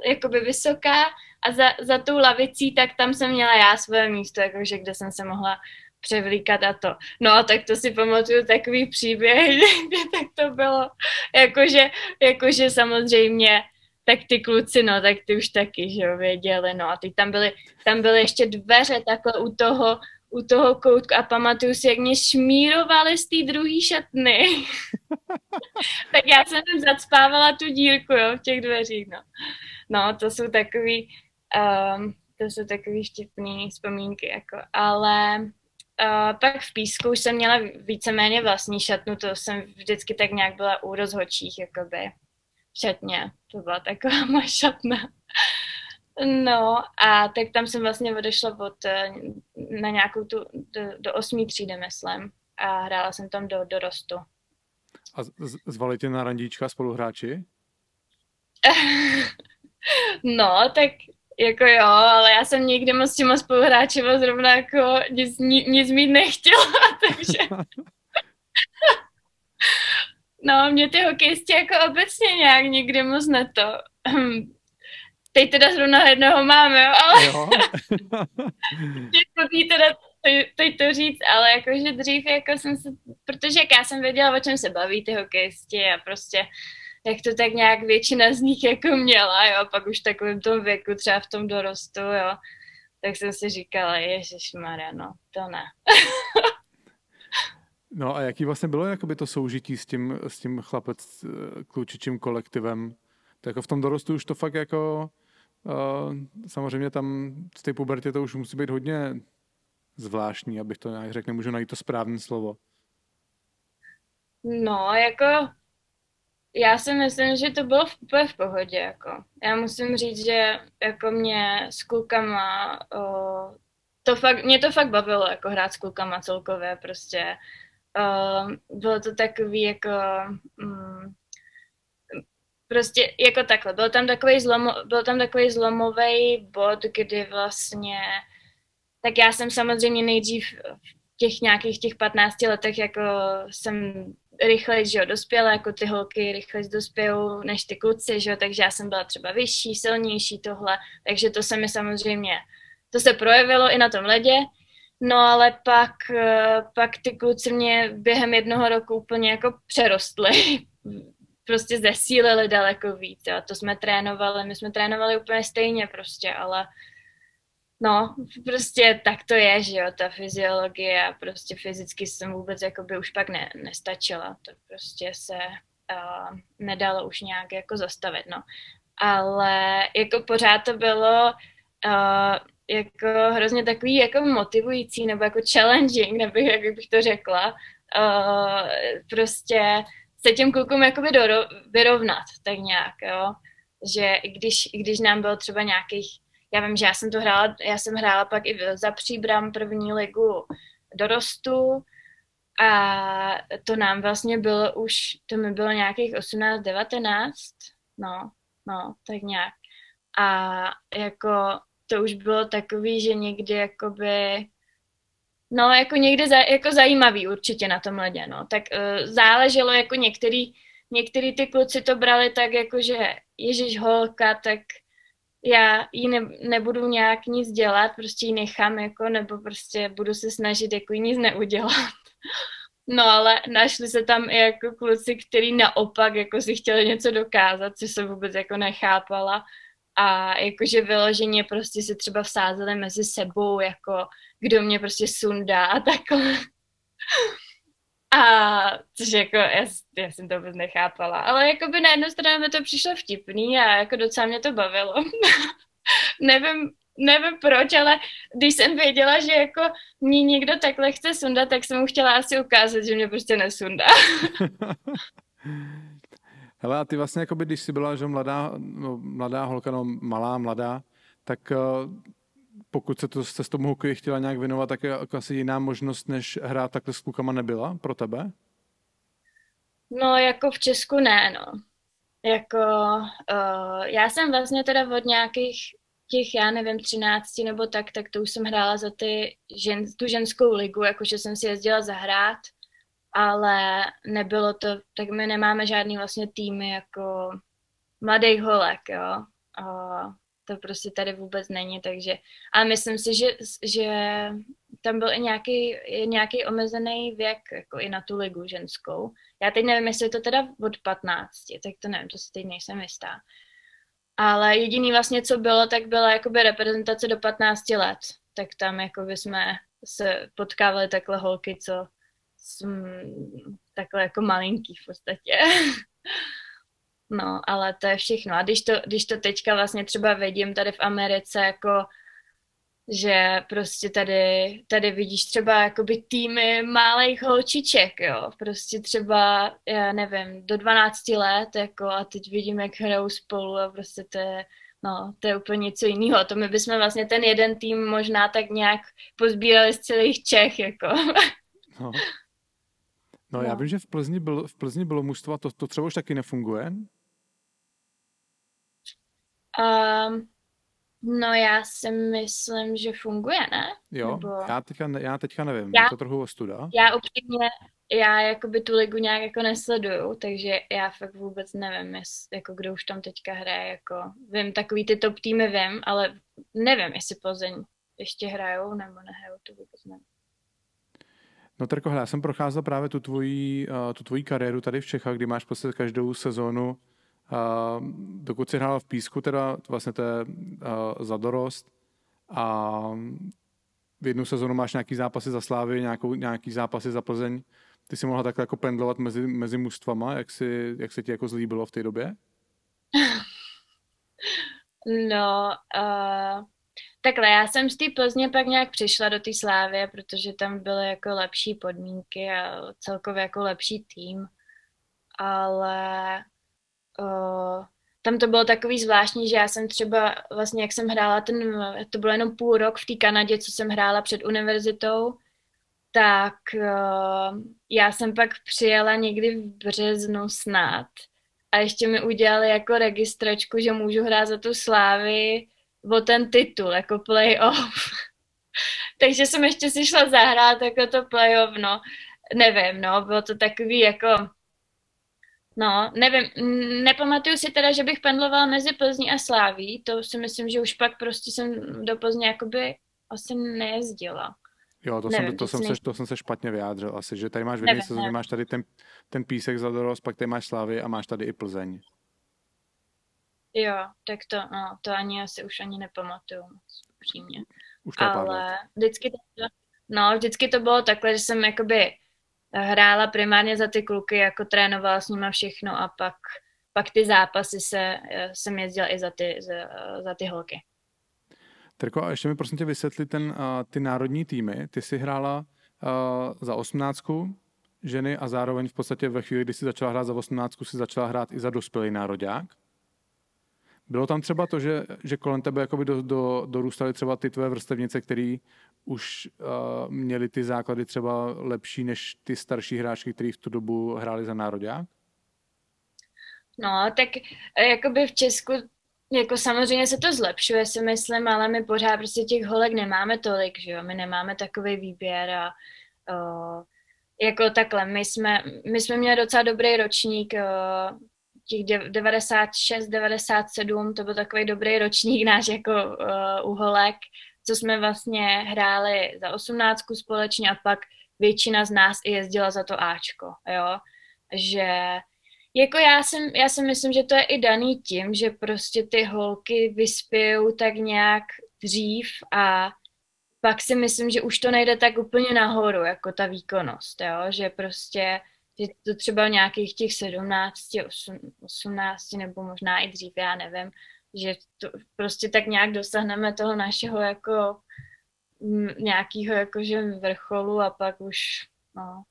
jakoby vysoká a za, za tou lavicí, tak tam jsem měla já svoje místo, jakože kde jsem se mohla převlíkat a to. No, tak to si pamatuju takový příběh, kde tak to bylo, jakože, jakože samozřejmě, tak ty kluci, no, tak ty už taky, že jo, věděli, no, a teď tam byly, tam byly ještě dveře takhle u toho, u toho koutku a pamatuju si, jak mě šmírovali z té druhé šatny. tak já jsem tam zacpávala tu dírku, jo, v těch dveřích, no. No, to jsou takový, um, to jsou takový vtipný vzpomínky, jako, ale uh, pak v písku už jsem měla víceméně vlastní šatnu, to jsem vždycky tak nějak byla u rozhodčích, jakoby. šatně. To byla taková moje šatna. No a tak tam jsem vlastně odešla od, eh, na nějakou tu, do, do osmý třídy, myslím. A hrála jsem tam do dorostu. A zvali tě na randíčka spoluhráči? no, tak jako jo, ale já jsem nikdy moc s těma spoluhráčima zrovna jako nic, nic mít nechtěla, takže... no, mě ty hokejisti jako obecně nějak nikdy moc neto. Teď teda zrovna jednoho máme, jo, ale... Jo. teda teď to říct, ale jakože dřív jako jsem se, protože jak já jsem věděla, o čem se baví ty hokejisti a prostě jak to tak nějak většina z nich jako měla, jo, pak už v takovém tom věku, třeba v tom dorostu, jo, tak jsem si říkala, Ježíš Maria, no, to ne. no a jaký vlastně bylo jakoby to soužití s tím, s tím chlapec eh, klučičím kolektivem? Tak jako v tom dorostu už to fakt jako, uh, samozřejmě tam v té pubertě to už musí být hodně zvláštní, abych to nějak řekl, nemůžu najít to správné slovo. No, jako já si myslím, že to bylo v, úplně v pohodě. Jako. Já musím říct, že jako mě s klukama, o, to fakt, mě to fakt bavilo, jako hrát s klukama celkově, prostě. O, bylo to takový jako... Mm, prostě jako takhle, byl tam takový, zlomo, byl tam takový zlomový bod, kdy vlastně, tak já jsem samozřejmě nejdřív v těch nějakých těch 15 letech jako jsem rychleji, že jo, dospěla, jako ty holky rychleji dospějou než ty kluci, že jo, takže já jsem byla třeba vyšší, silnější tohle, takže to se mi samozřejmě, to se projevilo i na tom ledě, no ale pak, eh, pak ty kluci mě během jednoho roku úplně jako přerostly, prostě zesílili daleko víc, a to jsme trénovali, my jsme trénovali úplně stejně prostě, ale No, prostě tak to je, že jo, ta fyziologie a prostě fyzicky jsem vůbec jakoby už pak ne, nestačila, to prostě se uh, nedalo už nějak jako zastavit, no. Ale jako pořád to bylo uh, jako hrozně takový jako motivující nebo jako challenging, nebo jak bych to řekla, uh, prostě se těm klukům jakoby doro, vyrovnat, tak nějak, jo. Že i když, když nám bylo třeba nějakých já vím, že já jsem to hrála, já jsem hrála pak i za Příbram první ligu dorostu a to nám vlastně bylo už, to mi bylo nějakých 18, 19, no, no, tak nějak. A jako to už bylo takový, že někdy jakoby, no jako někdy za, jako zajímavý určitě na tom ledě, no. Tak uh, záleželo jako některý, některý ty kluci to brali tak jako, že Ježíš holka, tak já jí ne, nebudu nějak nic dělat, prostě ji nechám, jako, nebo prostě budu se snažit jako nic neudělat. No ale našli se tam i jako kluci, který naopak jako si chtěli něco dokázat, což jsem vůbec jako nechápala. A jakože vyloženě prostě se třeba vsázeli mezi sebou, jako kdo mě prostě sundá a takhle. A což jako, já, já jsem to vůbec nechápala, ale jako by na jednu stranu mi to přišlo vtipný a jako docela mě to bavilo. nevím, nevím proč, ale když jsem věděla, že jako mě někdo takhle chce sundat, tak jsem mu chtěla asi ukázat, že mě prostě nesundá. Hele, a ty vlastně, jako by, když jsi byla že mladá, no, mladá holka, no malá, mladá, tak uh, pokud se, to, se s tomu hokeji chtěla nějak věnovat, tak jako asi jiná možnost, než hrát takhle s klukama nebyla pro tebe? No, jako v Česku ne, no. Jako, uh, já jsem vlastně teda od nějakých těch, já nevím, třinácti nebo tak, tak to už jsem hrála za ty žen, tu ženskou ligu, jakože jsem si jezdila zahrát, ale nebylo to, tak my nemáme žádný vlastně týmy jako mladých holek, jo. Uh, to prostě tady vůbec není, takže, ale myslím si, že, že tam byl i nějaký, nějaký omezený věk, jako i na tu ligu ženskou. Já teď nevím, jestli je to teda od 15, tak to nevím, to si teď nejsem jistá. Ale jediný vlastně, co bylo, tak byla jakoby reprezentace do 15 let. Tak tam jako by jsme se potkávali takhle holky, co jsem takhle jako malinký v podstatě. No, ale to je všechno. A když to, když to teďka vlastně třeba vidím tady v Americe, jako že prostě tady, tady vidíš třeba jakoby týmy málejch holčiček, jo, prostě třeba, já nevím, do 12 let, jako a teď vidím, jak hrajou spolu a prostě to je, no, to je úplně něco jiného. To my bychom vlastně ten jeden tým možná tak nějak pozbírali z celých Čech, jako. No. No, já No. vím, že v Plzni, byl, v Plzni bylo mužstvo, a to, to třeba už taky nefunguje. Um, no já si myslím, že funguje, ne? Jo, Nebo... já, teďka, já teďka nevím, Já- je to trochu ostuda. Já upřímně, já jakoby tu ligu nějak jako nesleduju, takže já fakt vůbec nevím, jest, jako kdo už tam teďka hraje, jako vím, takový ty top týmy vím, ale nevím, jestli Plzeň ještě hrajou nebo nehrajou, to vůbec nevím. No Terko, já jsem procházel právě tu tvoji, uh, tu tvoji kariéru tady v Čechách, kdy máš prostě každou sezónu, dokud jsi hrál v Písku, teda vlastně to je za dorost a v jednu sezónu máš nějaký zápasy za Slávy, nějakou, nějaký zápasy za Plzeň. Ty jsi mohla takhle jako pendlovat mezi, mezi mužstvama, jak, si, jak se ti jako zlíbilo v té době? No, uh, takhle, já jsem z té Plzně pak nějak přišla do té Slávy, protože tam byly jako lepší podmínky a celkově jako lepší tým, ale uh, tam to bylo takový zvláštní, že já jsem třeba vlastně, jak jsem hrála ten, to bylo jenom půl rok v té Kanadě, co jsem hrála před univerzitou, tak uh, já jsem pak přijela někdy v březnu snad a ještě mi udělali jako registračku, že můžu hrát za tu Slávy o ten titul, jako playoff. Takže jsem ještě si šla zahrát jako to playoff, no. Nevím, no, bylo to takový jako, no, nevím, nepamatuju si teda, že bych pendlovala mezi Plzní a Sláví, to si myslím, že už pak prostě jsem do Plzně jakoby asi nejezdila. Jo, to, Nevím, jsem, to, jsem se, to jsem se špatně vyjádřil asi, že tady máš v jedné sezóně, máš tady ten, ten písek za dorost, pak tady máš Slávy a máš tady i Plzeň. Jo, tak to, no, to ani asi už ani nepamatuju moc, upřímně. Už to ale vždycky to, no, vždycky to bylo takhle, že jsem jakoby hrála primárně za ty kluky, jako trénovala s nimi všechno a pak, pak ty zápasy se, eh, jsem jezdila i za ty, za, za ty holky. Terko, a ještě mi prosím tě vysvětli ten, uh, ty národní týmy. Ty jsi hrála za osmnáctku ženy a zároveň v podstatě ve chvíli, kdy jsi začala hrát za osmnáctku, si začala hrát i za dospělý nároďák. Bylo tam třeba to, že, že kolem tebe jakoby do, do, dorůstaly třeba ty tvoje vrstevnice, které už uh, měly ty základy třeba lepší než ty starší hráčky, které v tu dobu hrály za nároďák? No, tak eh, jakoby v Česku, jako samozřejmě se to zlepšuje, si myslím, ale my pořád prostě těch holek nemáme tolik, že jo, my nemáme takový výběr a uh, jako takhle, my jsme, my jsme měli docela dobrý ročník, uh, těch dev- 96, 97, to byl takový dobrý ročník náš jako uh, u holek, co jsme vlastně hráli za osmnáctku společně a pak většina z nás i jezdila za to Ačko, jo, že jako já, jsem, já si myslím, že to je i daný tím, že prostě ty holky vyspějou tak nějak dřív a pak si myslím, že už to nejde tak úplně nahoru, jako ta výkonnost, jo? že prostě že to třeba nějakých těch 17, 18 nebo možná i dřív, já nevím, že to prostě tak nějak dosáhneme toho našeho jako nějakého jakože vrcholu a pak už, no,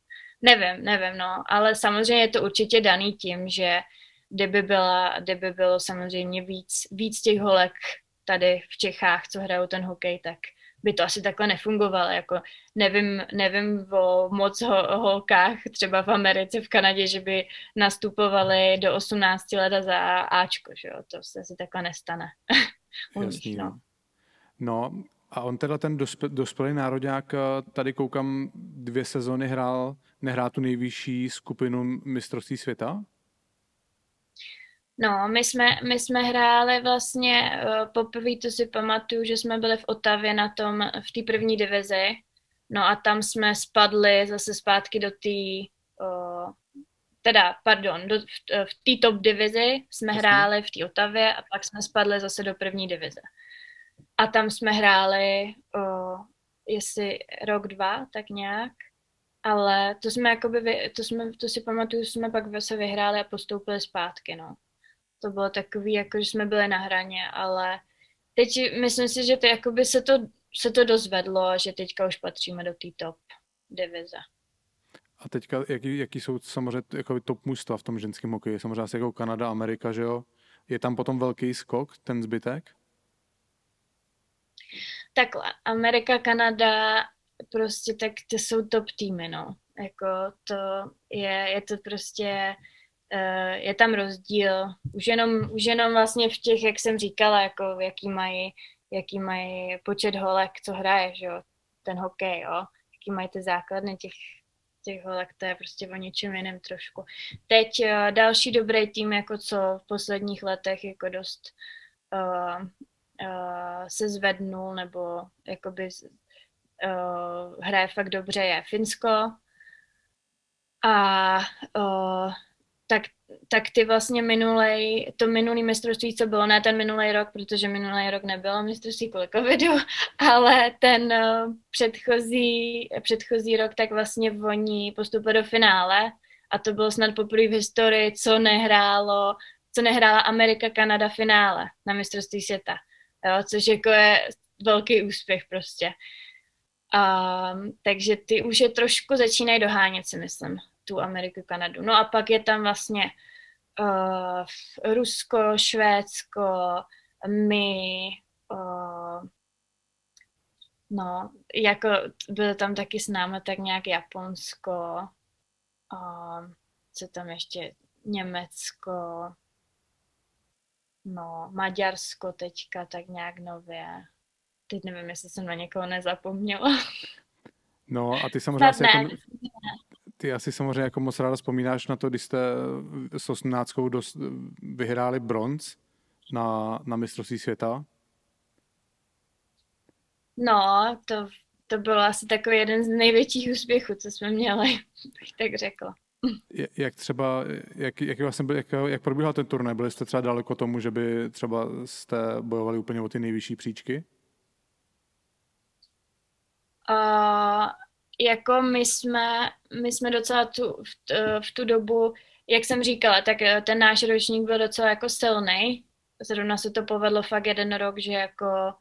nevím, nevím, no, ale samozřejmě je to určitě daný tím, že kdyby, byla, kdyby bylo samozřejmě víc, víc těch holek tady v Čechách, co hrajou ten hokej, tak by to asi takhle nefungovalo. Jako nevím, nevím o moc ho, holkách třeba v Americe, v Kanadě, že by nastupovali do 18 let a za Ačko, že jo? To se asi takhle nestane. Jasný, no. no. a on teda ten dospě, dospělý národák, tady koukám, dvě sezony hrál, nehrál tu nejvyšší skupinu mistrovství světa? No, my jsme, my jsme hráli vlastně uh, poprvé, to si pamatuju, že jsme byli v Otavě na tom, v té první divizi. No a tam jsme spadli zase zpátky do té, uh, teda, pardon, do, v, v té top divizi jsme Jasně. hráli v té Otavě a pak jsme spadli zase do první divize. A tam jsme hráli, uh, jestli rok, dva, tak nějak. Ale to jsme jakoby, to, jsme, to si pamatuju, jsme pak se vyhráli a postoupili zpátky, no to bylo takový, jako že jsme byli na hraně, ale teď myslím si, že to jakoby se to se to dozvedlo, že teďka už patříme do té top divize. A teďka, jaký, jaký jsou samozřejmě jako top mužstva v tom ženském hokeji? Samozřejmě asi jako Kanada, Amerika, že jo? Je tam potom velký skok, ten zbytek? Takhle, Amerika, Kanada, prostě tak to jsou top týmy, no. Jako to je, je to prostě, je tam rozdíl. Už jenom, už jenom vlastně v těch, jak jsem říkala, jako jaký mají, jaký mají počet holek, co hraje, že jo, ten hokej, jo. Jaký mají ty základny těch, těch holek, to je prostě o něčem jiném trošku. Teď uh, další dobrý tým, jako co v posledních letech jako dost uh, uh, se zvednul, nebo jakoby uh, hraje fakt dobře, je Finsko. A uh, tak, ty vlastně minulej, to minulý mistrovství, co bylo, ne ten minulý rok, protože minulý rok nebylo mistrovství kvůli covidu, ale ten uh, předchozí, předchozí rok, tak vlastně oni postupovali do finále a to bylo snad poprvé v historii, co nehrálo, co nehrála Amerika, Kanada finále na mistrovství světa, jo, což jako je velký úspěch prostě. Um, takže ty už je trošku začínají dohánět, si myslím, tu Ameriku, Kanadu. No a pak je tam vlastně uh, Rusko, Švédsko, my, uh, no, jako bylo tam taky s námi tak nějak Japonsko, uh, co tam ještě, Německo, no, Maďarsko teďka tak nějak nově teď nevím, jestli jsem na někoho nezapomněla. No a ty samozřejmě asi jako, ty asi samozřejmě jako moc ráda vzpomínáš na to, když jste s 18 dost vyhráli bronz na, na mistrovství světa. No, to, to byl asi takový jeden z největších úspěchů, co jsme měli, bych tak řekla. Jak třeba, jak, jak, vlastně byl, jak, jak probíhal ten turnaj? Byli jste třeba daleko tomu, že by třeba jste bojovali úplně o ty nejvyšší příčky? Uh, jako my jsme, my jsme docela tu, v, v tu dobu, jak jsem říkala, tak eh, ten náš ročník byl docela jako silný. Zrovna se to povedlo fakt jeden rok, že jako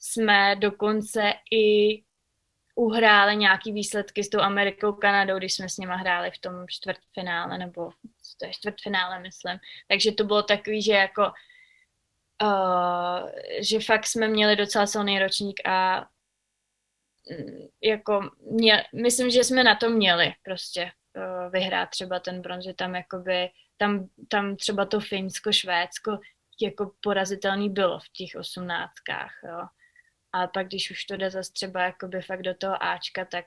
jsme dokonce i uhráli nějaký výsledky s tou Amerikou, Kanadou, když jsme s nima hráli v tom čtvrtfinále, nebo to je čtvrtfinále, myslím. Takže to bylo takový, že jako uh, že fakt jsme měli docela silný ročník a jako mě, myslím, že jsme na to měli prostě uh, vyhrát třeba ten bronz, že tam jakoby, tam, tam třeba to Finsko, Švédsko jako porazitelný bylo v těch osmnáctkách, jo. A pak, když už to jde zase třeba jakoby fakt do toho Ačka, tak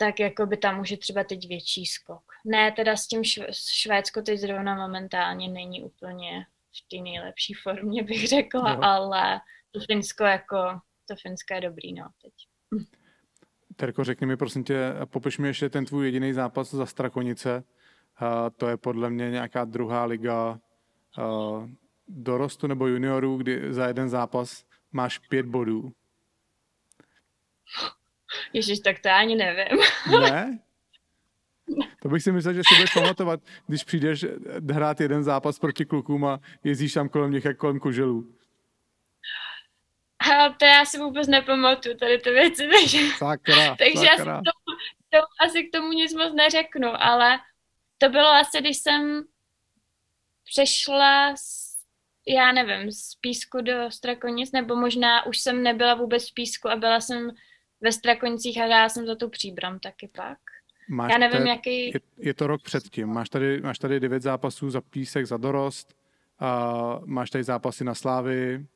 tak jakoby tam už je třeba teď větší skok. Ne, teda s tím Švédsko teď zrovna momentálně není úplně v té nejlepší formě, bych řekla, no. ale to Finsko jako, to Finsko je dobrý, no, teď. Terko, řekni mi prosím tě, popiš mi ještě ten tvůj jediný zápas za Strakonice. Uh, to je podle mě nějaká druhá liga uh, dorostu nebo juniorů, kdy za jeden zápas máš pět bodů. Ježiš, tak to ani nevím. Ne? To bych si myslel, že si budeš pamatovat, když přijdeš hrát jeden zápas proti klukům a jezdíš tam kolem nich jak kolem koželů. A to já si vůbec nepamatuju, tady ty věci, takže, sakra, takže sakra. k tomu, to, asi k tomu nic moc neřeknu, ale to bylo asi, když jsem přešla z, já nevím, z Písku do Strakonic, nebo možná už jsem nebyla vůbec v Písku a byla jsem ve Strakonicích a hrála jsem za tu příbram taky pak. Máš já nevím, te, jaký... Je, je to rok předtím. Máš tady, máš tady devět zápasů za Písek, za dorost, a máš tady zápasy na Slávy,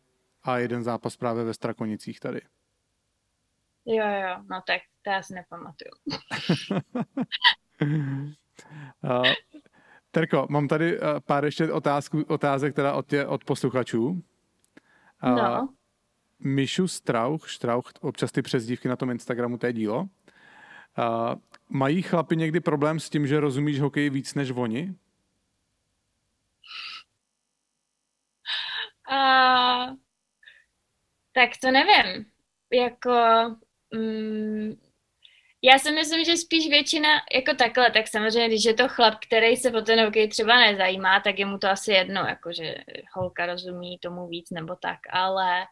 a jeden zápas právě ve Strakonicích tady. Jo, jo, no tak to já si nepamatuju. uh, Terko, mám tady uh, pár ještě otázku, otázek teda od, tě, od posluchačů. Uh, no. Mišu Strauch, Strauch, občas ty přezdívky na tom Instagramu, to je dílo. Uh, mají chlapi někdy problém s tím, že rozumíš hokej víc než oni? Uh, tak to nevím. Jako, mm, já si myslím, že spíš většina, jako takhle, tak samozřejmě, když je to chlap, který se o ten hokej třeba nezajímá, tak je mu to asi jedno, jako že holka rozumí tomu víc nebo tak, ale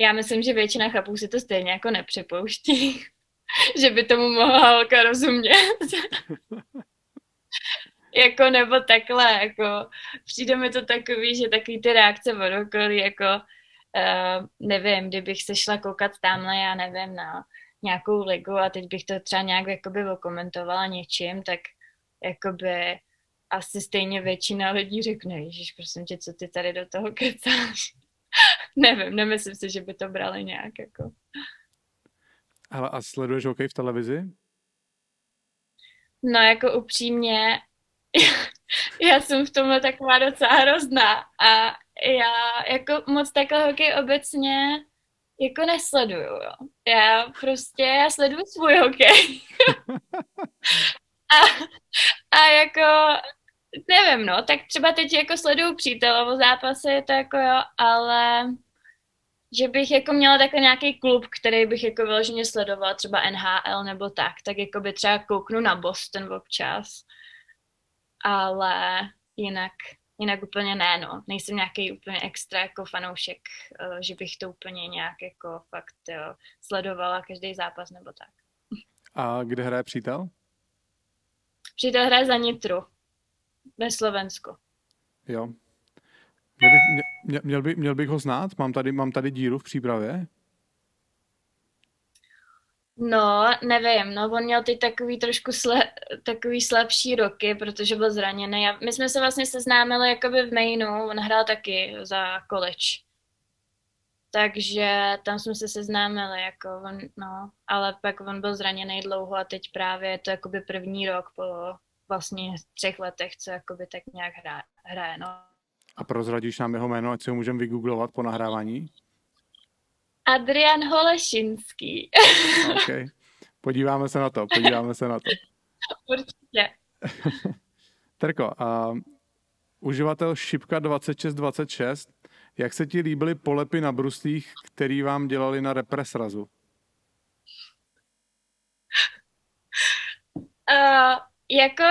já myslím, že většina chlapů si to stejně jako nepřipouští, že by tomu mohla holka rozumět. jako nebo takhle, jako přijde mi to takový, že takový ty reakce od okolí, jako uh, nevím, kdybych se šla koukat tamhle, já nevím, na nějakou ligu a teď bych to třeba nějak jakoby okomentovala něčím, tak jakoby asi stejně většina lidí řekne, Ježíš, prosím tě, co ty tady do toho kecáš. Nevím, nemyslím si, že by to brali nějak jako. Ale a sleduješ hokej v televizi? No jako upřímně, já jsem v tomhle taková docela hrozná a já jako moc takhle hokej obecně jako nesleduju, jo. Já prostě, já sleduju svůj hokej. a, a jako, nevím, no, tak třeba teď jako sleduju přítelovo zápasy, to jako jo, ale že bych jako měla takhle nějaký klub, který bych jako vyloženě sledovala, třeba NHL nebo tak, tak jako by třeba kouknu na Boston občas. Ale jinak, jinak úplně ne, no. Nejsem nějaký úplně extra jako fanoušek, eh, že bych to úplně nějak jako fakt jo, sledovala každý zápas nebo tak. A kde hraje přítel? Přítel hraje za Nitru ve Slovensku. Jo. Měl bych, mě, měl, by, měl bych ho znát? Mám tady, mám tady díru v přípravě? No, nevím, no on měl teď takový trošku sle, takový slabší roky, protože byl zraněný. A my jsme se vlastně seznámili jakoby v Mainu, on hrál taky za college. Takže tam jsme se seznámili, jako on, no, ale pak on byl zraněný dlouho a teď právě je to jakoby první rok po vlastně třech letech, co jakoby tak nějak hraje, hraje no. A prozradíš nám jeho jméno, ať si ho můžeme vygooglovat po nahrávání? Adrian Holešinský. OK. Podíváme se na to, podíváme se na to. Určitě. Terko, a uživatel Šipka 2626, jak se ti líbily polepy na bruslích, který vám dělali na represrazu? Uh, jako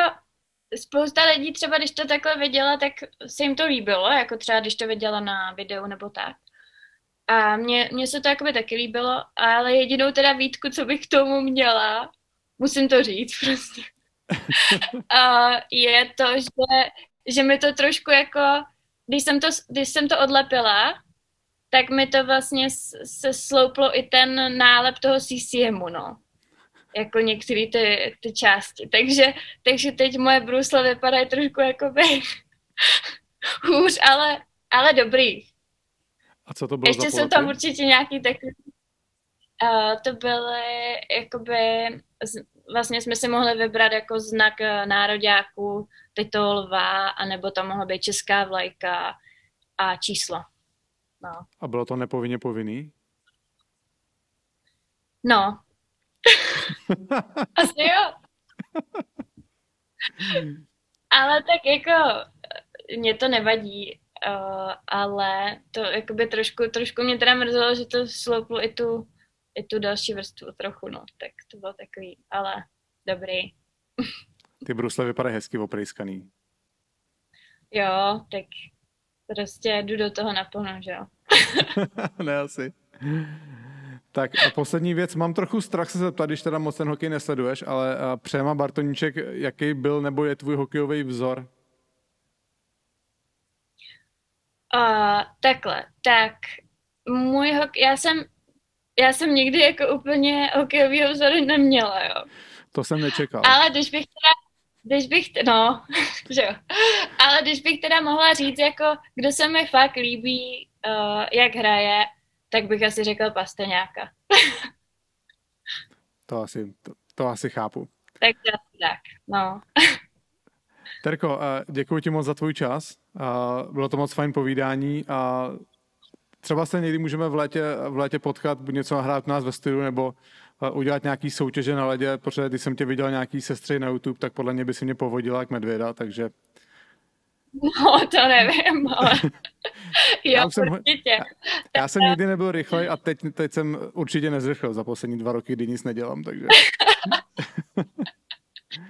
spousta lidí třeba, když to takhle viděla, tak se jim to líbilo, jako třeba když to viděla na videu nebo tak. A mně, mně se to jakoby taky líbilo, ale jedinou teda výtku, co bych k tomu měla, musím to říct prostě, a je to, že, že mi to trošku jako, když jsem to, když jsem to odlepila, tak mi to vlastně se slouplo i ten nálep toho CCMu, no jako některé ty, ty části. Takže, takže teď moje brusle vypadají trošku by hůř, ale, ale dobrý. A co to bylo Ještě za jsou tam určitě nějaký takový... Uh, to byly jakoby... Vlastně jsme si mohli vybrat jako znak uh, nároďáků, teď to lva, anebo tam mohla být česká vlajka a číslo. No. A bylo to nepovinně povinný? No, Asi jo. ale tak jako mě to nevadí, uh, ale to jakoby trošku, trošku mě teda mrzelo, že to slouplo i tu, i tu další vrstvu trochu, no, tak to bylo takový, ale dobrý. Ty brusle vypadají hezky oprejskaný. Jo, tak prostě jdu do toho naplno, že jo. ne asi. Tak a poslední věc, mám trochu strach se zeptat, když teda moc ten hokej nesleduješ, ale Přema Bartoníček, jaký byl nebo je tvůj hokejový vzor? Uh, takhle, tak můj hokej, já jsem, já jsem nikdy jako úplně hokejový vzor neměla, jo. To jsem nečekal. Ale když bych teda, když bych, no, že jo. Ale když bych teda mohla říct, jako, kdo se mi fakt líbí, uh, jak hraje, tak bych asi řekl pasteňáka. to, asi, to, to asi chápu. Tak asi tak, no. Terko, děkuji ti moc za tvůj čas. Bylo to moc fajn povídání a třeba se někdy můžeme v létě, v létě potkat, buď něco nahrát u nás ve studiu, nebo udělat nějaký soutěže na ledě, protože když jsem tě viděl nějaký sestry na YouTube, tak podle mě by si mě povodila jak medvěda, takže No, to nevím, ale jo, já jsem, určitě. Já, já jsem nikdy nebyl rychlej a teď, teď jsem určitě nezrychlil za poslední dva roky, kdy nic nedělám, takže...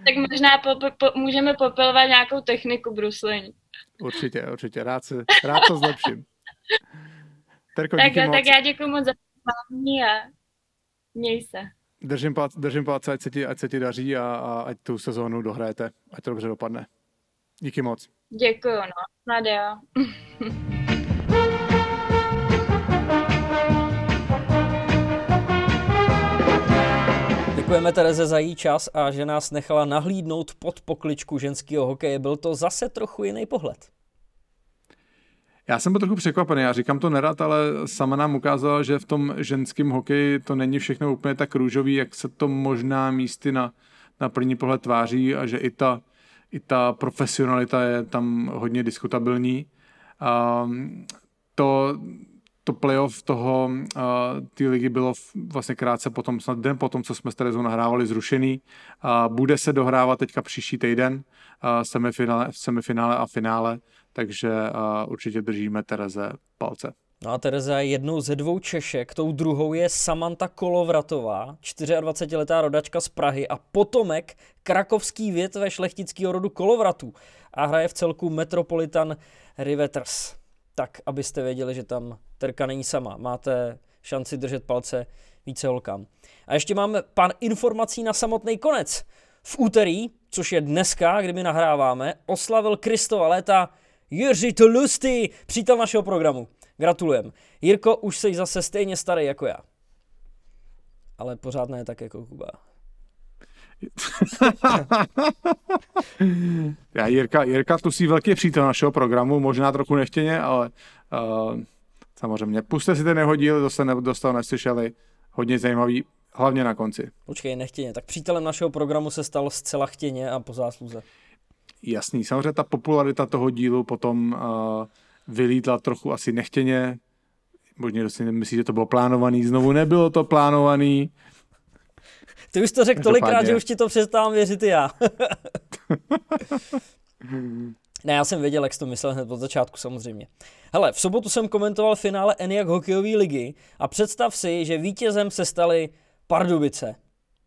tak možná po, po, můžeme popilovat nějakou techniku bruslení. Určitě, určitě, rád, se, rád to zlepším. Terko, Tak, díky jo, moc. tak já děkuji moc za pozvání a měj se. Držím, palce, držím palce, ať se ti, ať se ti daří a, a ať tu sezónu dohrajete, ať to dobře dopadne. Díky moc. Děkuju, no. Snad Děkujeme Tereze za její čas a že nás nechala nahlídnout pod pokličku ženského hokeje. Byl to zase trochu jiný pohled. Já jsem byl trochu překvapený, já říkám to nerad, ale sama nám ukázala, že v tom ženském hokeji to není všechno úplně tak růžový, jak se to možná místy na, na první pohled tváří a že i ta, i ta profesionalita je tam hodně diskutabilní. A to, to playoff toho, té ligy bylo vlastně krátce potom, snad den potom, co jsme s Terezou nahrávali, zrušený. A bude se dohrávat teďka příští týden, a semifinále, semifinále a finále, takže a určitě držíme Tereze palce. No a Tereza je jednou ze dvou Češek, tou druhou je Samantha Kolovratová, 24-letá rodačka z Prahy a potomek krakovský větve šlechtického rodu Kolovratů a hraje v celku Metropolitan Riveters. Tak, abyste věděli, že tam Terka není sama. Máte šanci držet palce více holkám. A ještě máme pár informací na samotný konec. V úterý, což je dneska, kdy my nahráváme, oslavil Kristova léta Jiří Tlusty, přítel našeho programu. Gratulujem. Jirko, už jsi zase stejně starý jako já. Ale pořád ne tak jako Kuba. Já, Jirka, Jirka Tusí velký přítel našeho programu, možná trochu nechtěně, ale uh, samozřejmě. Puste si ten jeho díl, to jste ne, dostal neslyšeli, hodně zajímavý, hlavně na konci. Počkej, nechtěně. Tak přítelem našeho programu se stal zcela chtěně a po zásluze. Jasný, samozřejmě ta popularita toho dílu potom uh, vylítla trochu asi nechtěně, možná si myslí, že to bylo plánovaný, znovu nebylo to plánovaný, Ty už to řekl tolikrát, že už ti to přestávám věřit i já. ne, já jsem věděl, jak jsi to myslel hned od začátku samozřejmě. Hele, v sobotu jsem komentoval finále ENIAC hokejové ligy a představ si, že vítězem se staly Pardubice.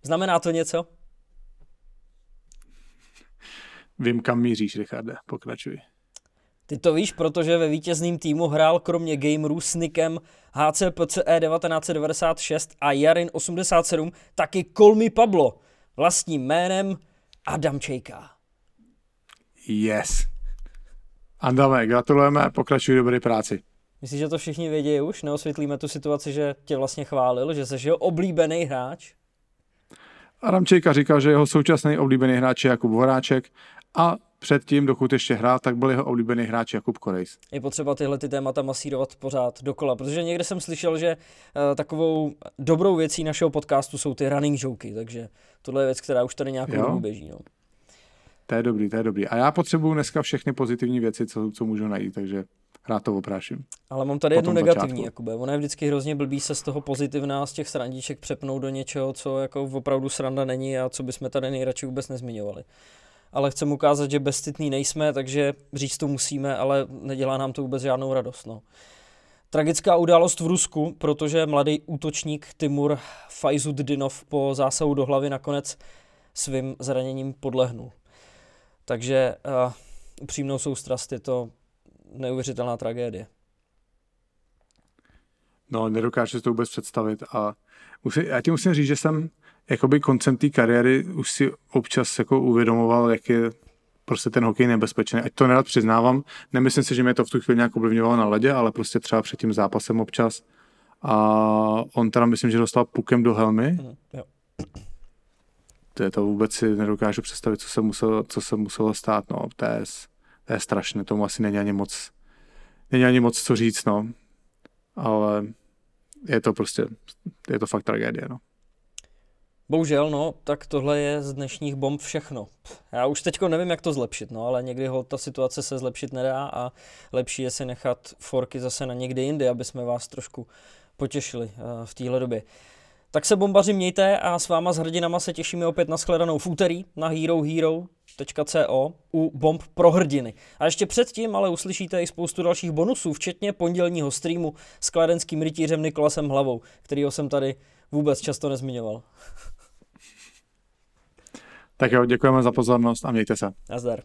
Znamená to něco? Vím, kam míříš, Richarde, pokračuj. Ty to víš, protože ve vítězným týmu hrál kromě gamerů s nikem HCPCE 1996 a Jarin 87 taky Kolmi Pablo vlastním jménem Adam Čejka. Yes. Andame, gratulujeme, pokračuj dobré práci. Myslíš, že to všichni vědí už? Neosvětlíme tu situaci, že tě vlastně chválil, že jsi jeho oblíbený hráč? Adam Čejka říkal, že jeho současný oblíbený hráč je Jakub Horáček a předtím, dokud ještě hrál, tak byl jeho oblíbený hráč Jakub Korejs. Je potřeba tyhle ty témata masírovat pořád dokola, protože někde jsem slyšel, že uh, takovou dobrou věcí našeho podcastu jsou ty running joky, takže tohle je věc, která už tady nějakou dobu běží. No. To je dobrý, to je dobrý. A já potřebuju dneska všechny pozitivní věci, co, co můžu najít, takže rád to opráším. Ale mám tady jednu negativní, začátku. Jakube. Ono je vždycky hrozně blbý se z toho pozitivná, z těch srandíček přepnout do něčeho, co jako opravdu sranda není a co bychom tady nejradši vůbec nezmiňovali. Ale chcem ukázat, že bezcitný nejsme, takže říct to musíme, ale nedělá nám to vůbec žádnou radost. No. Tragická událost v Rusku, protože mladý útočník Timur Fajzuddinov po zásahu do hlavy nakonec svým zraněním podlehnul. Takže uh, upřímnou soustrast je to neuvěřitelná tragédie. No, nedokážu si to vůbec představit a musím, já ti musím říct, že jsem jakoby koncem té kariéry už si občas jako uvědomoval, jak je prostě ten hokej nebezpečný. Ať to nerad přiznávám, nemyslím si, že mě to v tu chvíli nějak ovlivňovalo na ledě, ale prostě třeba před tím zápasem občas. A on teda myslím, že dostal pukem do helmy. Mm, jo. To je to vůbec si nedokážu představit, co se muselo, co se muselo stát. No, to je, to je strašné, tomu asi není ani moc, není ani moc co říct, no. Ale je to prostě, je to fakt tragédie, no. Bohužel, no, tak tohle je z dnešních bomb všechno. Já už teďko nevím, jak to zlepšit, no, ale někdy ho ta situace se zlepšit nedá a lepší je si nechat forky zase na někdy jindy, aby jsme vás trošku potěšili uh, v téhle době. Tak se bombaři mějte a s váma s hrdinama se těšíme opět na shledanou v úterý na herohero.co u bomb pro hrdiny. A ještě předtím ale uslyšíte i spoustu dalších bonusů, včetně pondělního streamu s kladenským rytířem Nikolasem Hlavou, kterýho jsem tady vůbec často nezmiňoval. Tak jo, děkujeme za pozornost a mějte se. Nazdar.